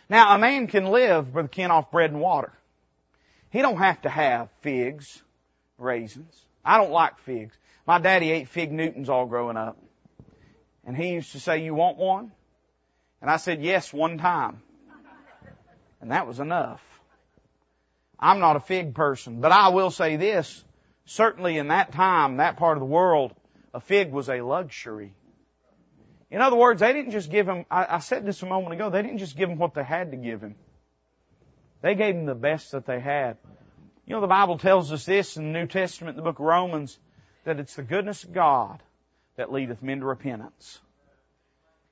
Now, a man can live, Brother Ken, off bread and water. He don't have to have figs, raisins. I don't like figs. My daddy ate fig Newtons all growing up. And he used to say, you want one? And I said, yes, one time. And that was enough. I'm not a fig person, but I will say this. Certainly in that time, that part of the world, a fig was a luxury. In other words, they didn't just give him, I, I said this a moment ago, they didn't just give him what they had to give him. They gave him the best that they had. You know, the Bible tells us this in the New Testament, the book of Romans, that it's the goodness of God that leadeth men to repentance.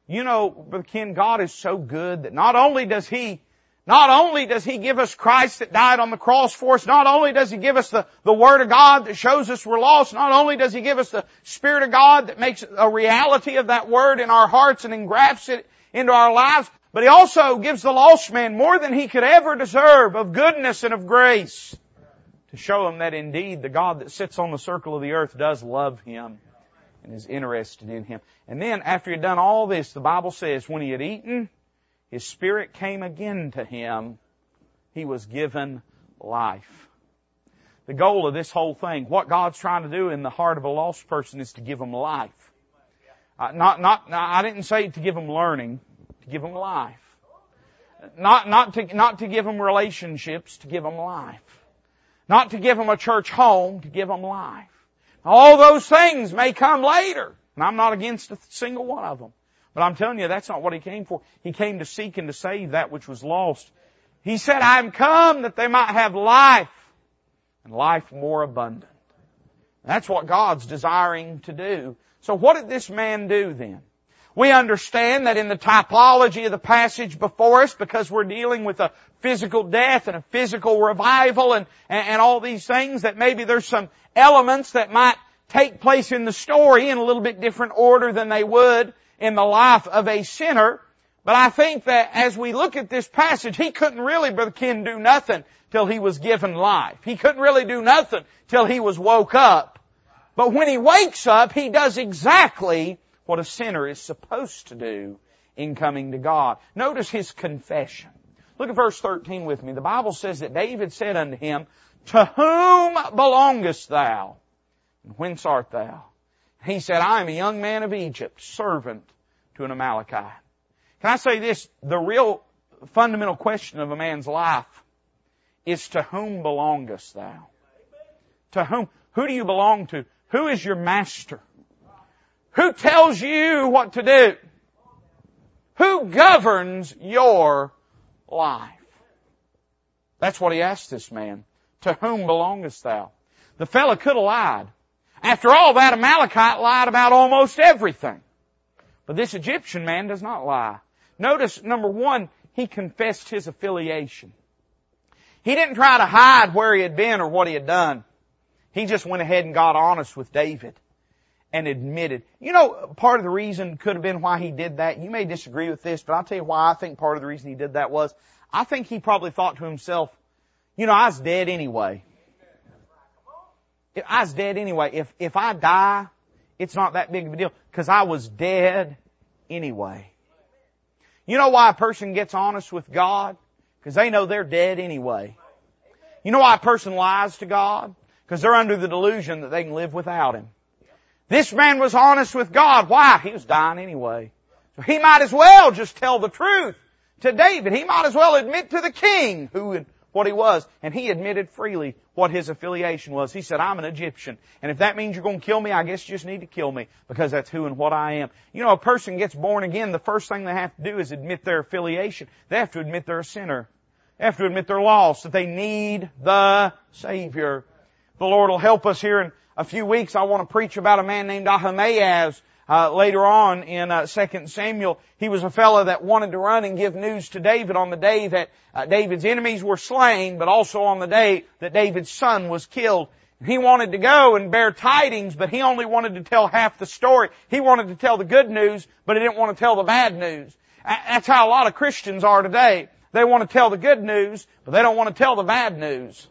You know, Brother Ken, God is so good that not only does He not only does He give us Christ that died on the cross for us, not only does He give us the, the Word of God that shows us we're lost, not only does He give us the Spirit of God that makes a reality of that Word in our hearts and engrafts it into our lives, but He also gives the lost man more than he could ever deserve of goodness and of grace to show him that indeed the God that sits on the circle of the earth does love him and is interested in him. And then after he had done all this, the Bible says when he had eaten, his spirit came again to him. He was given life. The goal of this whole thing, what God's trying to do in the heart of a lost person is to give them life. Uh, not, not, I didn't say to give them learning, to give them life. Not, not to, not to give them relationships, to give them life. Not to give them a church home, to give them life. All those things may come later. And I'm not against a single one of them. But I'm telling you, that's not what He came for. He came to seek and to save that which was lost. He said, I am come that they might have life and life more abundant. That's what God's desiring to do. So what did this man do then? We understand that in the typology of the passage before us, because we're dealing with a physical death and a physical revival and, and, and all these things, that maybe there's some elements that might take place in the story in a little bit different order than they would in the life of a sinner. But I think that as we look at this passage, he couldn't really, Brother Ken, do nothing till he was given life. He couldn't really do nothing till he was woke up. But when he wakes up, he does exactly what a sinner is supposed to do in coming to God. Notice his confession. Look at verse 13 with me. The Bible says that David said unto him, To whom belongest thou? And whence art thou? He said, I am a young man of Egypt, servant to an Amalekite. Can I say this? The real fundamental question of a man's life is to whom belongest thou? To whom? Who do you belong to? Who is your master? Who tells you what to do? Who governs your life? That's what he asked this man. To whom belongest thou? The fellow could have lied. After all, that Amalekite lied about almost everything. But this Egyptian man does not lie. Notice, number one, he confessed his affiliation. He didn't try to hide where he had been or what he had done. He just went ahead and got honest with David and admitted. You know, part of the reason could have been why he did that. You may disagree with this, but I'll tell you why I think part of the reason he did that was, I think he probably thought to himself, you know, I was dead anyway. I was dead anyway. If, if I die, it's not that big of a deal because I was dead anyway. You know why a person gets honest with God? Because they know they're dead anyway. You know why a person lies to God? Because they're under the delusion that they can live without Him. This man was honest with God. Why? He was dying anyway. So he might as well just tell the truth to David. He might as well admit to the king who and what he was. And he admitted freely what his affiliation was. He said, I'm an Egyptian. And if that means you're going to kill me, I guess you just need to kill me because that's who and what I am. You know, a person gets born again, the first thing they have to do is admit their affiliation. They have to admit they're a sinner. They have to admit they're lost, that they need the Savior. The Lord will help us here in a few weeks. I want to preach about a man named Ahimaaz uh, later on in uh, 2 Samuel, he was a fellow that wanted to run and give news to David on the day that uh, David's enemies were slain, but also on the day that David's son was killed. He wanted to go and bear tidings, but he only wanted to tell half the story. He wanted to tell the good news, but he didn't want to tell the bad news. That's how a lot of Christians are today. They want to tell the good news, but they don't want to tell the bad news.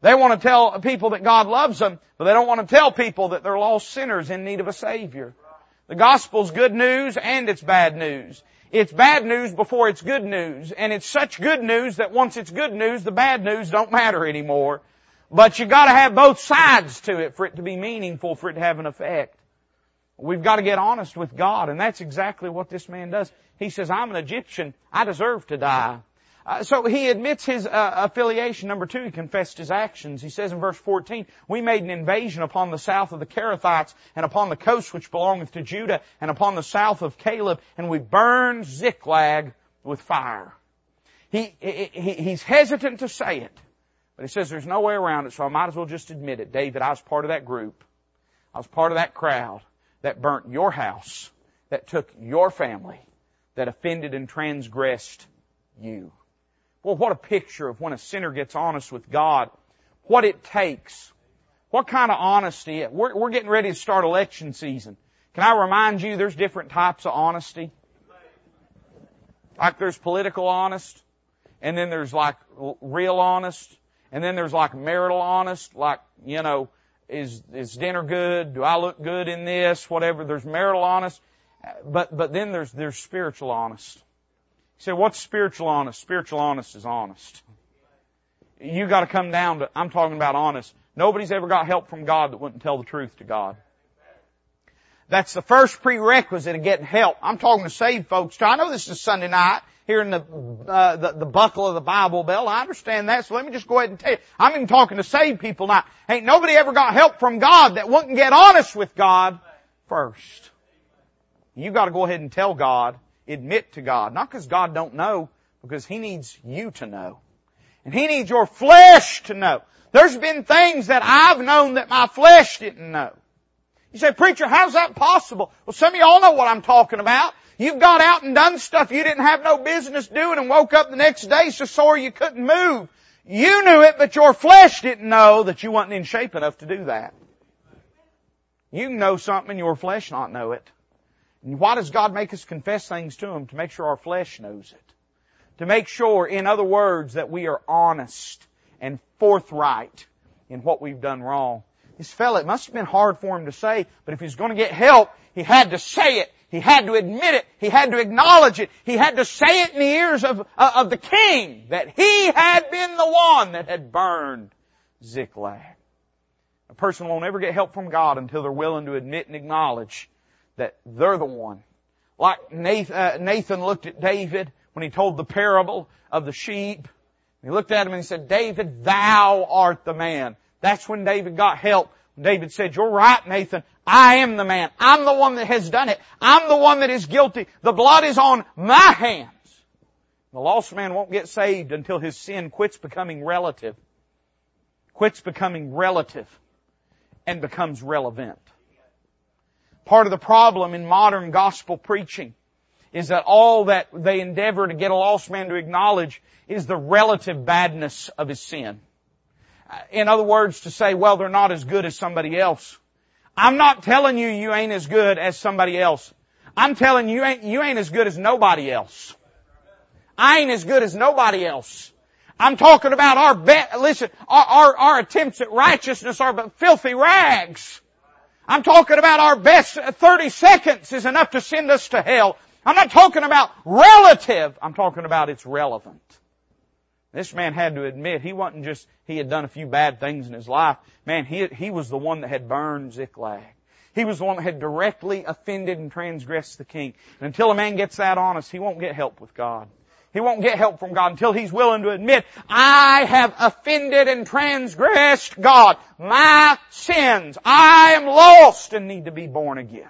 They want to tell people that God loves them, but they don't want to tell people that they're lost sinners in need of a Savior. The gospel's good news and it's bad news. It's bad news before it's good news. And it's such good news that once it's good news, the bad news don't matter anymore. But you gotta have both sides to it for it to be meaningful, for it to have an effect. We've got to get honest with God, and that's exactly what this man does. He says, I'm an Egyptian. I deserve to die. Uh, so he admits his uh, affiliation. Number two, he confessed his actions. He says in verse 14, we made an invasion upon the south of the Cherethites and upon the coast which belongeth to Judah and upon the south of Caleb and we burned Ziklag with fire. He, he, he's hesitant to say it, but he says there's no way around it, so I might as well just admit it. David, I was part of that group. I was part of that crowd that burnt your house, that took your family, that offended and transgressed you. Well, what a picture of when a sinner gets honest with God, what it takes, what kind of honesty. We're, we're getting ready to start election season. Can I remind you there's different types of honesty? Like there's political honest, and then there's like real honest, and then there's like marital honest, like, you know, is, is dinner good? Do I look good in this? Whatever. There's marital honest, but, but then there's, there's spiritual honest. Say, what's spiritual honest? Spiritual honest is honest. You gotta come down to, I'm talking about honest. Nobody's ever got help from God that wouldn't tell the truth to God. That's the first prerequisite of getting help. I'm talking to saved folks. I know this is Sunday night here in the, uh, the, the buckle of the Bible belt. I understand that, so let me just go ahead and tell you. I'm even talking to saved people now. Ain't nobody ever got help from God that wouldn't get honest with God first. You gotta go ahead and tell God admit to God. Not because God don't know, because He needs you to know. And He needs your flesh to know. There's been things that I've known that my flesh didn't know. You say, preacher, how's that possible? Well, some of y'all know what I'm talking about. You've got out and done stuff you didn't have no business doing and woke up the next day so sore you couldn't move. You knew it, but your flesh didn't know that you wasn't in shape enough to do that. You know something your flesh not know it. Why does God make us confess things to Him? To make sure our flesh knows it. To make sure, in other words, that we are honest and forthright in what we've done wrong. This fella, it must have been hard for him to say, but if he was going to get help, he had to say it. He had to admit it. He had to acknowledge it. He had to say it in the ears of, uh, of the king that he had been the one that had burned Ziklag. A person won't ever get help from God until they're willing to admit and acknowledge that they're the one. Like uh, Nathan looked at David when he told the parable of the sheep. He looked at him and he said, David, thou art the man. That's when David got help. David said, you're right, Nathan. I am the man. I'm the one that has done it. I'm the one that is guilty. The blood is on my hands. The lost man won't get saved until his sin quits becoming relative, quits becoming relative, and becomes relevant. Part of the problem in modern gospel preaching is that all that they endeavor to get a lost man to acknowledge is the relative badness of his sin. Uh, in other words, to say, well, they're not as good as somebody else. I'm not telling you you ain't as good as somebody else. I'm telling you you ain't, you ain't as good as nobody else. I ain't as good as nobody else. I'm talking about our bet, listen, our, our, our attempts at righteousness are but filthy rags. I'm talking about our best uh, 30 seconds is enough to send us to hell. I'm not talking about relative. I'm talking about it's relevant. This man had to admit he wasn't just, he had done a few bad things in his life. Man, he, he was the one that had burned Ziklag. He was the one that had directly offended and transgressed the king. And until a man gets that honest, he won't get help with God. He won't get help from God until he's willing to admit, I have offended and transgressed God. My sins. I am lost and need to be born again.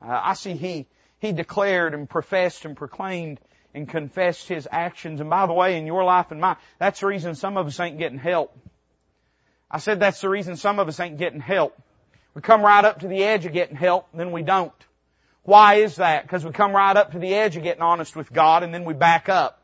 Uh, I see he, he declared and professed and proclaimed and confessed his actions. And by the way, in your life and mine, that's the reason some of us ain't getting help. I said that's the reason some of us ain't getting help. We come right up to the edge of getting help, and then we don't. Why is that? Because we come right up to the edge of getting honest with God and then we back up.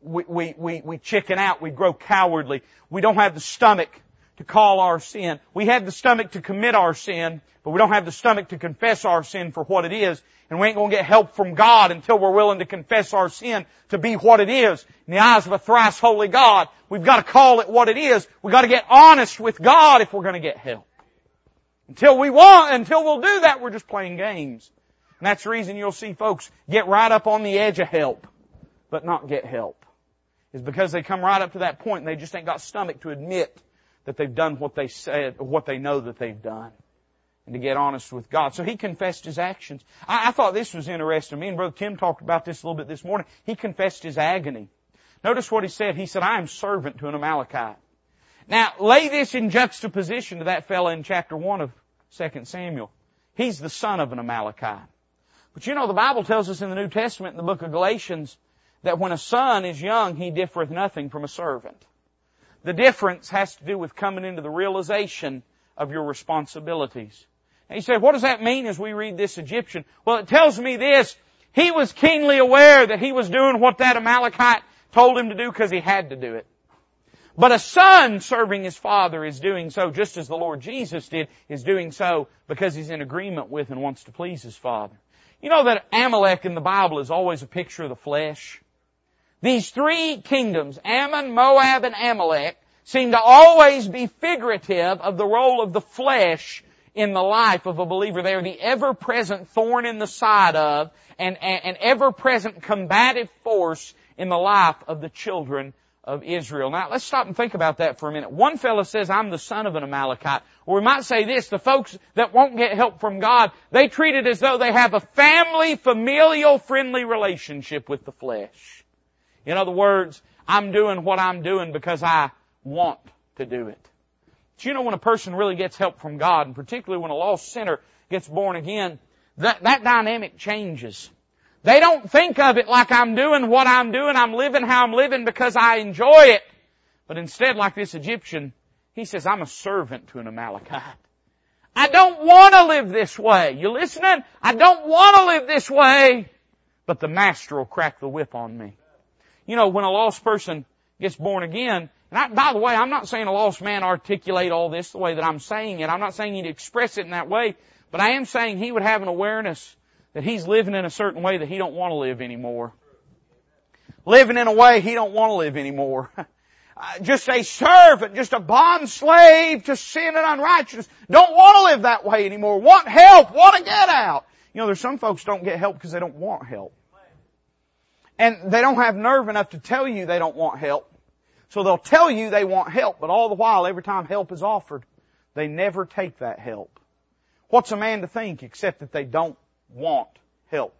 We, we, we, we chicken out. We grow cowardly. We don't have the stomach to call our sin. We have the stomach to commit our sin, but we don't have the stomach to confess our sin for what it is. And we ain't gonna get help from God until we're willing to confess our sin to be what it is. In the eyes of a thrice holy God, we've got to call it what it is. We've got to get honest with God if we're gonna get help. Until we want, until we'll do that, we're just playing games. And that's the reason you'll see folks get right up on the edge of help, but not get help. Is because they come right up to that point and they just ain't got stomach to admit that they've done what they said, what they know that they've done. And to get honest with God. So he confessed his actions. I, I thought this was interesting. Me and Brother Tim talked about this a little bit this morning. He confessed his agony. Notice what he said. He said, I am servant to an Amalekite. Now, lay this in juxtaposition to that fellow in chapter 1 of 2 Samuel. He's the son of an Amalekite. But you know, the Bible tells us in the New Testament in the book of Galatians that when a son is young, he differeth nothing from a servant. The difference has to do with coming into the realization of your responsibilities. And you say, what does that mean as we read this Egyptian? Well, it tells me this. He was keenly aware that he was doing what that Amalekite told him to do because he had to do it. But a son serving his father is doing so just as the Lord Jesus did, is doing so because he's in agreement with and wants to please his father. You know that Amalek in the Bible is always a picture of the flesh? These three kingdoms, Ammon, Moab, and Amalek, seem to always be figurative of the role of the flesh in the life of a believer. They are the ever-present thorn in the side of and an ever-present combative force in the life of the children of Israel. Now let's stop and think about that for a minute. One fellow says, I'm the son of an Amalekite. Or we might say this, the folks that won't get help from God, they treat it as though they have a family, familial, friendly relationship with the flesh. In other words, I'm doing what I'm doing because I want to do it. But you know when a person really gets help from God, and particularly when a lost sinner gets born again, that, that dynamic changes. They don't think of it like I'm doing what I'm doing, I'm living how I'm living because I enjoy it. But instead, like this Egyptian, he says, I'm a servant to an Amalekite. I don't want to live this way. You listening? I don't want to live this way. But the master will crack the whip on me. You know, when a lost person gets born again, and I, by the way, I'm not saying a lost man articulate all this the way that I'm saying it. I'm not saying he'd express it in that way, but I am saying he would have an awareness that he's living in a certain way that he don't want to live anymore. Living in a way he don't want to live anymore. Uh, just a servant, just a bond slave to sin and unrighteousness. Don't want to live that way anymore. Want help, want to get out. You know, there's some folks don't get help because they don't want help. And they don't have nerve enough to tell you they don't want help. So they'll tell you they want help, but all the while, every time help is offered, they never take that help. What's a man to think except that they don't want help.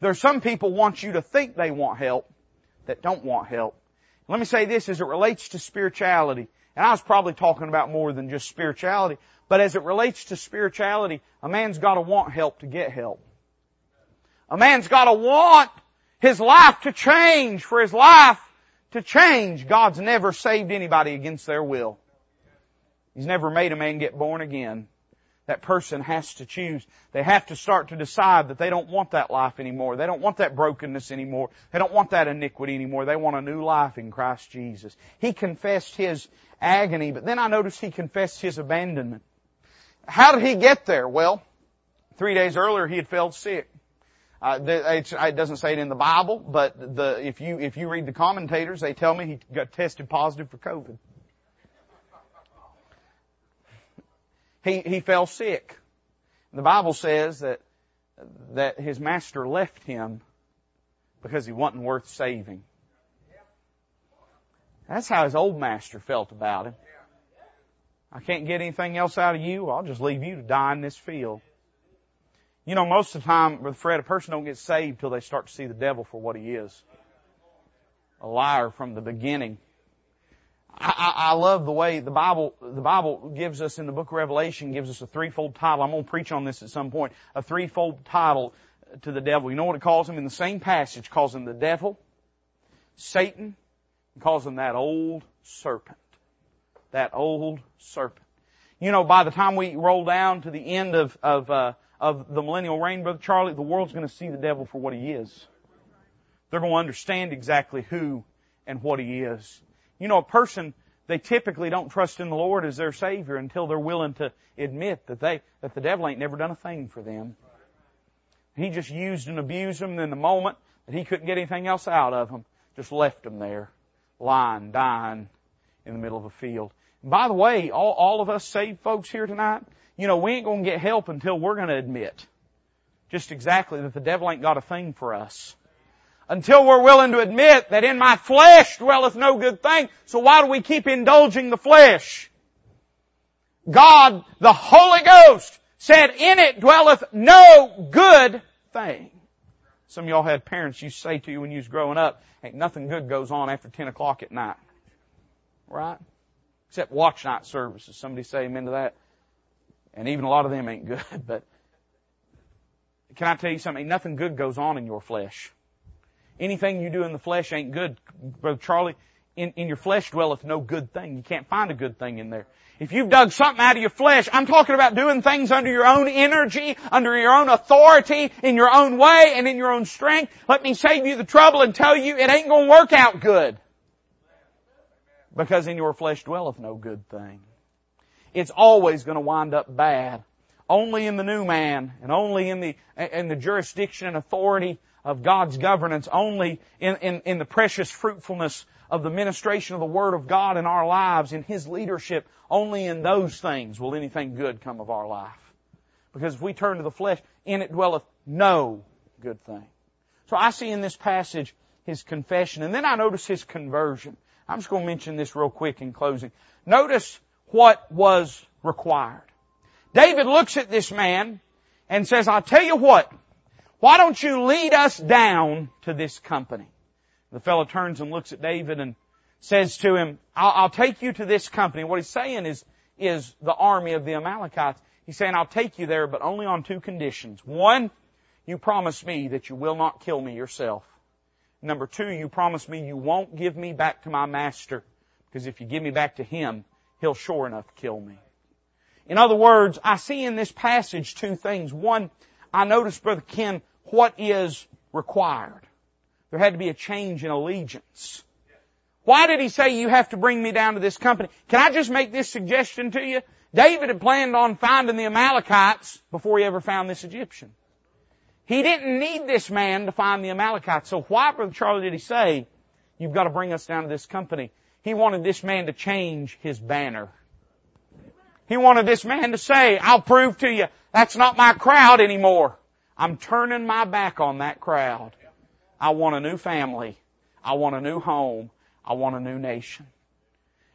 There are some people want you to think they want help that don't want help. Let me say this as it relates to spirituality. And I was probably talking about more than just spirituality, but as it relates to spirituality, a man's gotta want help to get help. A man's gotta want his life to change for his life to change. God's never saved anybody against their will. He's never made a man get born again that person has to choose. They have to start to decide that they don't want that life anymore. They don't want that brokenness anymore. They don't want that iniquity anymore. They want a new life in Christ Jesus. He confessed his agony, but then I noticed he confessed his abandonment. How did he get there? Well, three days earlier he had felt sick. Uh, it doesn't say it in the Bible, but the, if you if you read the commentators, they tell me he got tested positive for COVID. He, he fell sick. The Bible says that, that his master left him because he wasn't worth saving. That's how his old master felt about him. I can't get anything else out of you. I'll just leave you to die in this field. You know, most of the time, Brother Fred, a person don't get saved till they start to see the devil for what he is. A liar from the beginning. I, I love the way the Bible, the Bible gives us in the book of Revelation gives us a threefold title. I'm going to preach on this at some point. A threefold title to the devil. You know what it calls him in the same passage? It calls him the devil, Satan, and calls him that old serpent. That old serpent. You know, by the time we roll down to the end of, of, uh, of the millennial reign, Brother Charlie, the world's going to see the devil for what he is. They're going to understand exactly who and what he is. You know, a person, they typically don't trust in the Lord as their Savior until they're willing to admit that they, that the devil ain't never done a thing for them. He just used and abused them in the moment that he couldn't get anything else out of them. Just left them there, lying, dying in the middle of a field. And by the way, all, all of us saved folks here tonight, you know, we ain't gonna get help until we're gonna admit just exactly that the devil ain't got a thing for us until we're willing to admit that in my flesh dwelleth no good thing. So why do we keep indulging the flesh? God, the Holy Ghost, said in it dwelleth no good thing. Some of y'all had parents used to say to you when you was growing up, ain't nothing good goes on after 10 o'clock at night. Right? Except watch night services. Somebody say amen to that. And even a lot of them ain't good, but can I tell you something? Nothing good goes on in your flesh. Anything you do in the flesh ain't good. Brother Charlie, in, in your flesh dwelleth no good thing. You can't find a good thing in there. If you've dug something out of your flesh, I'm talking about doing things under your own energy, under your own authority, in your own way, and in your own strength. Let me save you the trouble and tell you it ain't gonna work out good. Because in your flesh dwelleth no good thing. It's always gonna wind up bad. Only in the new man, and only in the, in the jurisdiction and authority of God's governance, only in, in, in the precious fruitfulness of the ministration of the Word of God in our lives, in His leadership, only in those things will anything good come of our life. Because if we turn to the flesh, in it dwelleth no good thing. So I see in this passage his confession, and then I notice his conversion. I'm just going to mention this real quick in closing. Notice what was required. David looks at this man and says, I'll tell you what, why don't you lead us down to this company? The fellow turns and looks at David and says to him, I'll, I'll, take you to this company. What he's saying is, is the army of the Amalekites. He's saying, I'll take you there, but only on two conditions. One, you promise me that you will not kill me yourself. Number two, you promise me you won't give me back to my master, because if you give me back to him, he'll sure enough kill me. In other words, I see in this passage two things. One, I notice, Brother Ken, what is required. There had to be a change in allegiance. Why did he say you have to bring me down to this company? Can I just make this suggestion to you? David had planned on finding the Amalekites before he ever found this Egyptian. He didn't need this man to find the Amalekites. So why, Brother Charlie, did he say, you've got to bring us down to this company? He wanted this man to change his banner. He wanted this man to say, I'll prove to you, that's not my crowd anymore. I'm turning my back on that crowd. I want a new family. I want a new home. I want a new nation.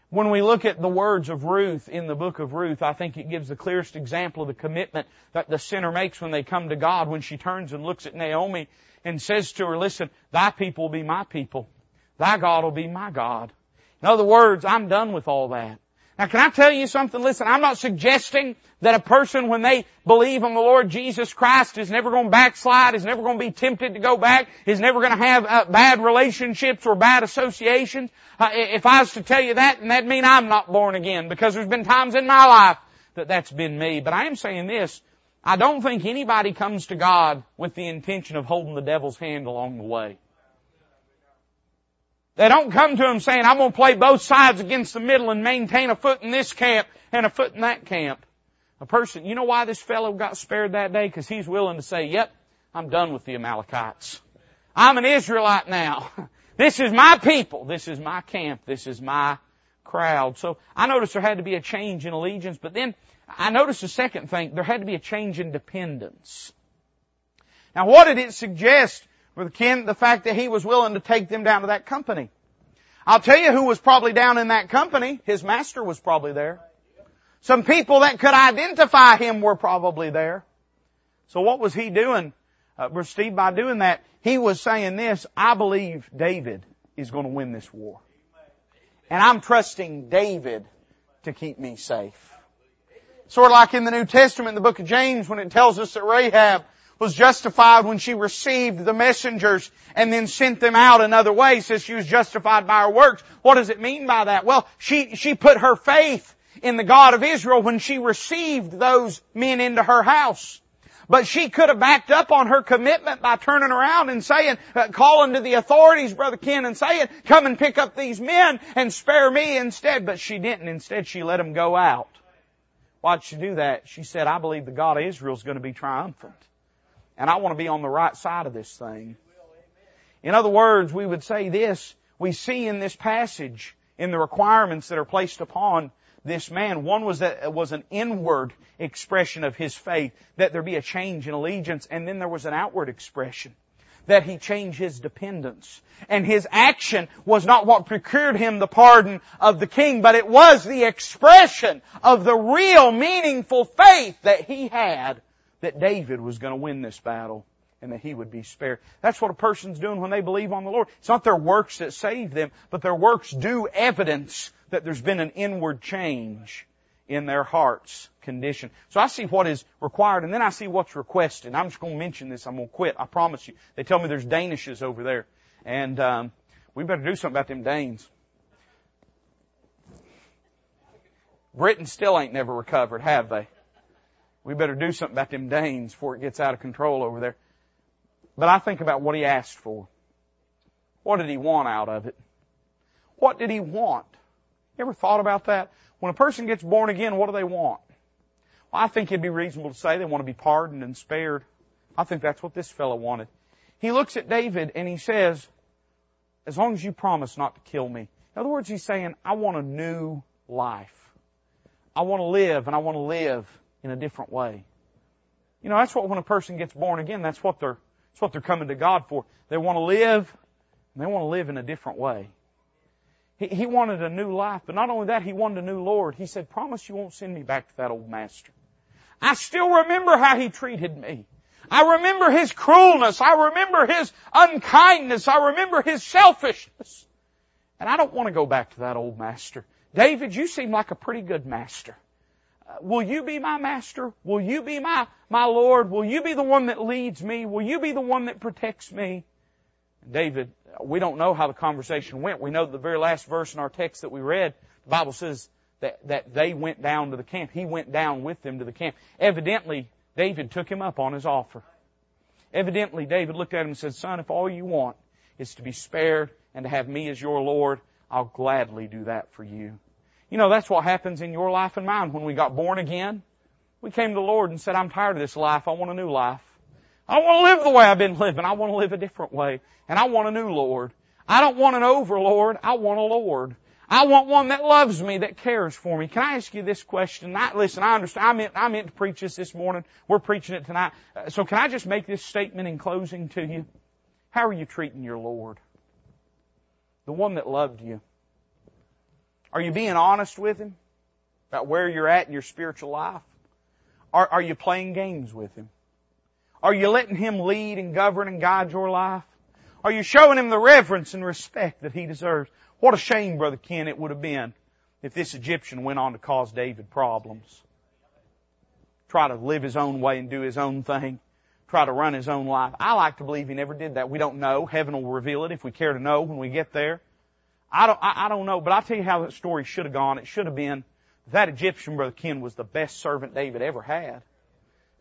When we look at the words of Ruth in the book of Ruth, I think it gives the clearest example of the commitment that the sinner makes when they come to God when she turns and looks at Naomi and says to her, listen, thy people will be my people. Thy God will be my God. In other words, I'm done with all that. Now can I tell you something? Listen, I'm not suggesting that a person when they believe on the Lord Jesus Christ is never going to backslide, is never going to be tempted to go back, is never going to have uh, bad relationships or bad associations. Uh, if I was to tell you that, then that'd mean I'm not born again because there's been times in my life that that's been me. But I am saying this, I don't think anybody comes to God with the intention of holding the devil's hand along the way. They don't come to him saying, I'm going to play both sides against the middle and maintain a foot in this camp and a foot in that camp. A person, you know why this fellow got spared that day? Because he's willing to say, yep, I'm done with the Amalekites. I'm an Israelite now. This is my people. This is my camp. This is my crowd. So I noticed there had to be a change in allegiance, but then I noticed the second thing, there had to be a change in dependence. Now what did it suggest with Ken, the fact that he was willing to take them down to that company. I'll tell you who was probably down in that company. His master was probably there. Some people that could identify him were probably there. So what was he doing? Uh, Steve, by doing that, he was saying this, I believe David is going to win this war. And I'm trusting David to keep me safe. Sort of like in the New Testament, the book of James, when it tells us that Rahab was justified when she received the messengers and then sent them out another way, says she was justified by her works. What does it mean by that? Well, she, she put her faith in the God of Israel when she received those men into her house. But she could have backed up on her commitment by turning around and saying, uh, calling to the authorities, Brother Ken, and saying, come and pick up these men and spare me instead. But she didn't. Instead, she let them go out. Why did she do that? She said, I believe the God of Israel is going to be triumphant. And I want to be on the right side of this thing. In other words, we would say this, we see in this passage, in the requirements that are placed upon this man, one was that was an inward expression of his faith, that there be a change in allegiance, and then there was an outward expression that he changed his dependence. And his action was not what procured him the pardon of the king, but it was the expression of the real meaningful faith that he had that David was going to win this battle and that he would be spared. That's what a person's doing when they believe on the Lord. It's not their works that save them, but their works do evidence that there's been an inward change in their heart's condition. So I see what is required and then I see what's requested. I'm just going to mention this. I'm going to quit. I promise you. They tell me there's Danishes over there. And, um, we better do something about them Danes. Britain still ain't never recovered, have they? We better do something about them Danes before it gets out of control over there. But I think about what he asked for. What did he want out of it? What did he want? You ever thought about that? When a person gets born again, what do they want? Well, I think it'd be reasonable to say they want to be pardoned and spared. I think that's what this fellow wanted. He looks at David and he says, as long as you promise not to kill me. In other words, he's saying, I want a new life. I want to live and I want to live in a different way. You know, that's what when a person gets born again, that's what they're, that's what they're coming to God for. They want to live and they want to live in a different way. He, he wanted a new life, but not only that, he wanted a new Lord. He said, promise you won't send me back to that old master. I still remember how he treated me. I remember his cruelness. I remember his unkindness. I remember his selfishness. And I don't want to go back to that old master. David, you seem like a pretty good master. Uh, will you be my master? Will you be my, my Lord? Will you be the one that leads me? Will you be the one that protects me? David we don't know how the conversation went. We know the very last verse in our text that we read, the Bible says that, that they went down to the camp. He went down with them to the camp. Evidently, David took him up on his offer. Evidently, David looked at him and said, son, if all you want is to be spared and to have me as your Lord, I'll gladly do that for you. You know, that's what happens in your life and mine. When we got born again, we came to the Lord and said, I'm tired of this life. I want a new life. I want to live the way I've been living. I want to live a different way. And I want a new Lord. I don't want an overlord. I want a Lord. I want one that loves me, that cares for me. Can I ask you this question? I, listen, I understand. I meant, I meant to preach this this morning. We're preaching it tonight. Uh, so can I just make this statement in closing to you? How are you treating your Lord? The one that loved you. Are you being honest with Him about where you're at in your spiritual life? Are, are you playing games with Him? Are you letting Him lead and govern and guide your life? Are you showing Him the reverence and respect that He deserves? What a shame, Brother Ken, it would have been if this Egyptian went on to cause David problems. Try to live his own way and do his own thing. Try to run his own life. I like to believe he never did that. We don't know. Heaven will reveal it if we care to know when we get there. I don't, I, I don't know, but I'll tell you how that story should have gone. It should have been that Egyptian, Brother Ken, was the best servant David ever had.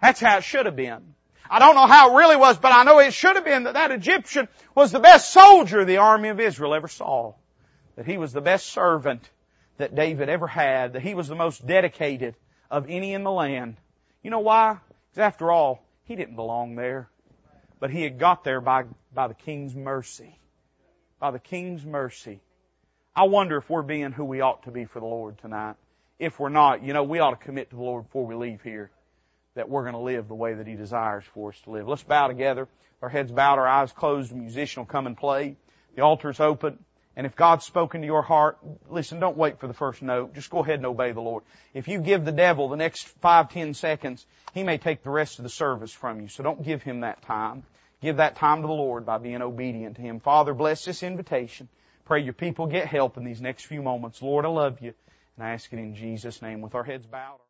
That's how it should have been. I don't know how it really was, but I know it should have been that that Egyptian was the best soldier the army of Israel ever saw. That he was the best servant that David ever had. That he was the most dedicated of any in the land. You know why? Because after all, he didn't belong there. But he had got there by, by the king's mercy. By the king's mercy. I wonder if we're being who we ought to be for the Lord tonight. If we're not, you know, we ought to commit to the Lord before we leave here that we're going to live the way that He desires for us to live. Let's bow together. Our heads bowed, our eyes closed. The musician will come and play. The altar's open. And if God's spoken to your heart, listen, don't wait for the first note. Just go ahead and obey the Lord. If you give the devil the next five, ten seconds, he may take the rest of the service from you. So don't give him that time. Give that time to the Lord by being obedient to him. Father, bless this invitation. Pray your people get help in these next few moments. Lord, I love you. And I ask it in Jesus' name with our heads bowed.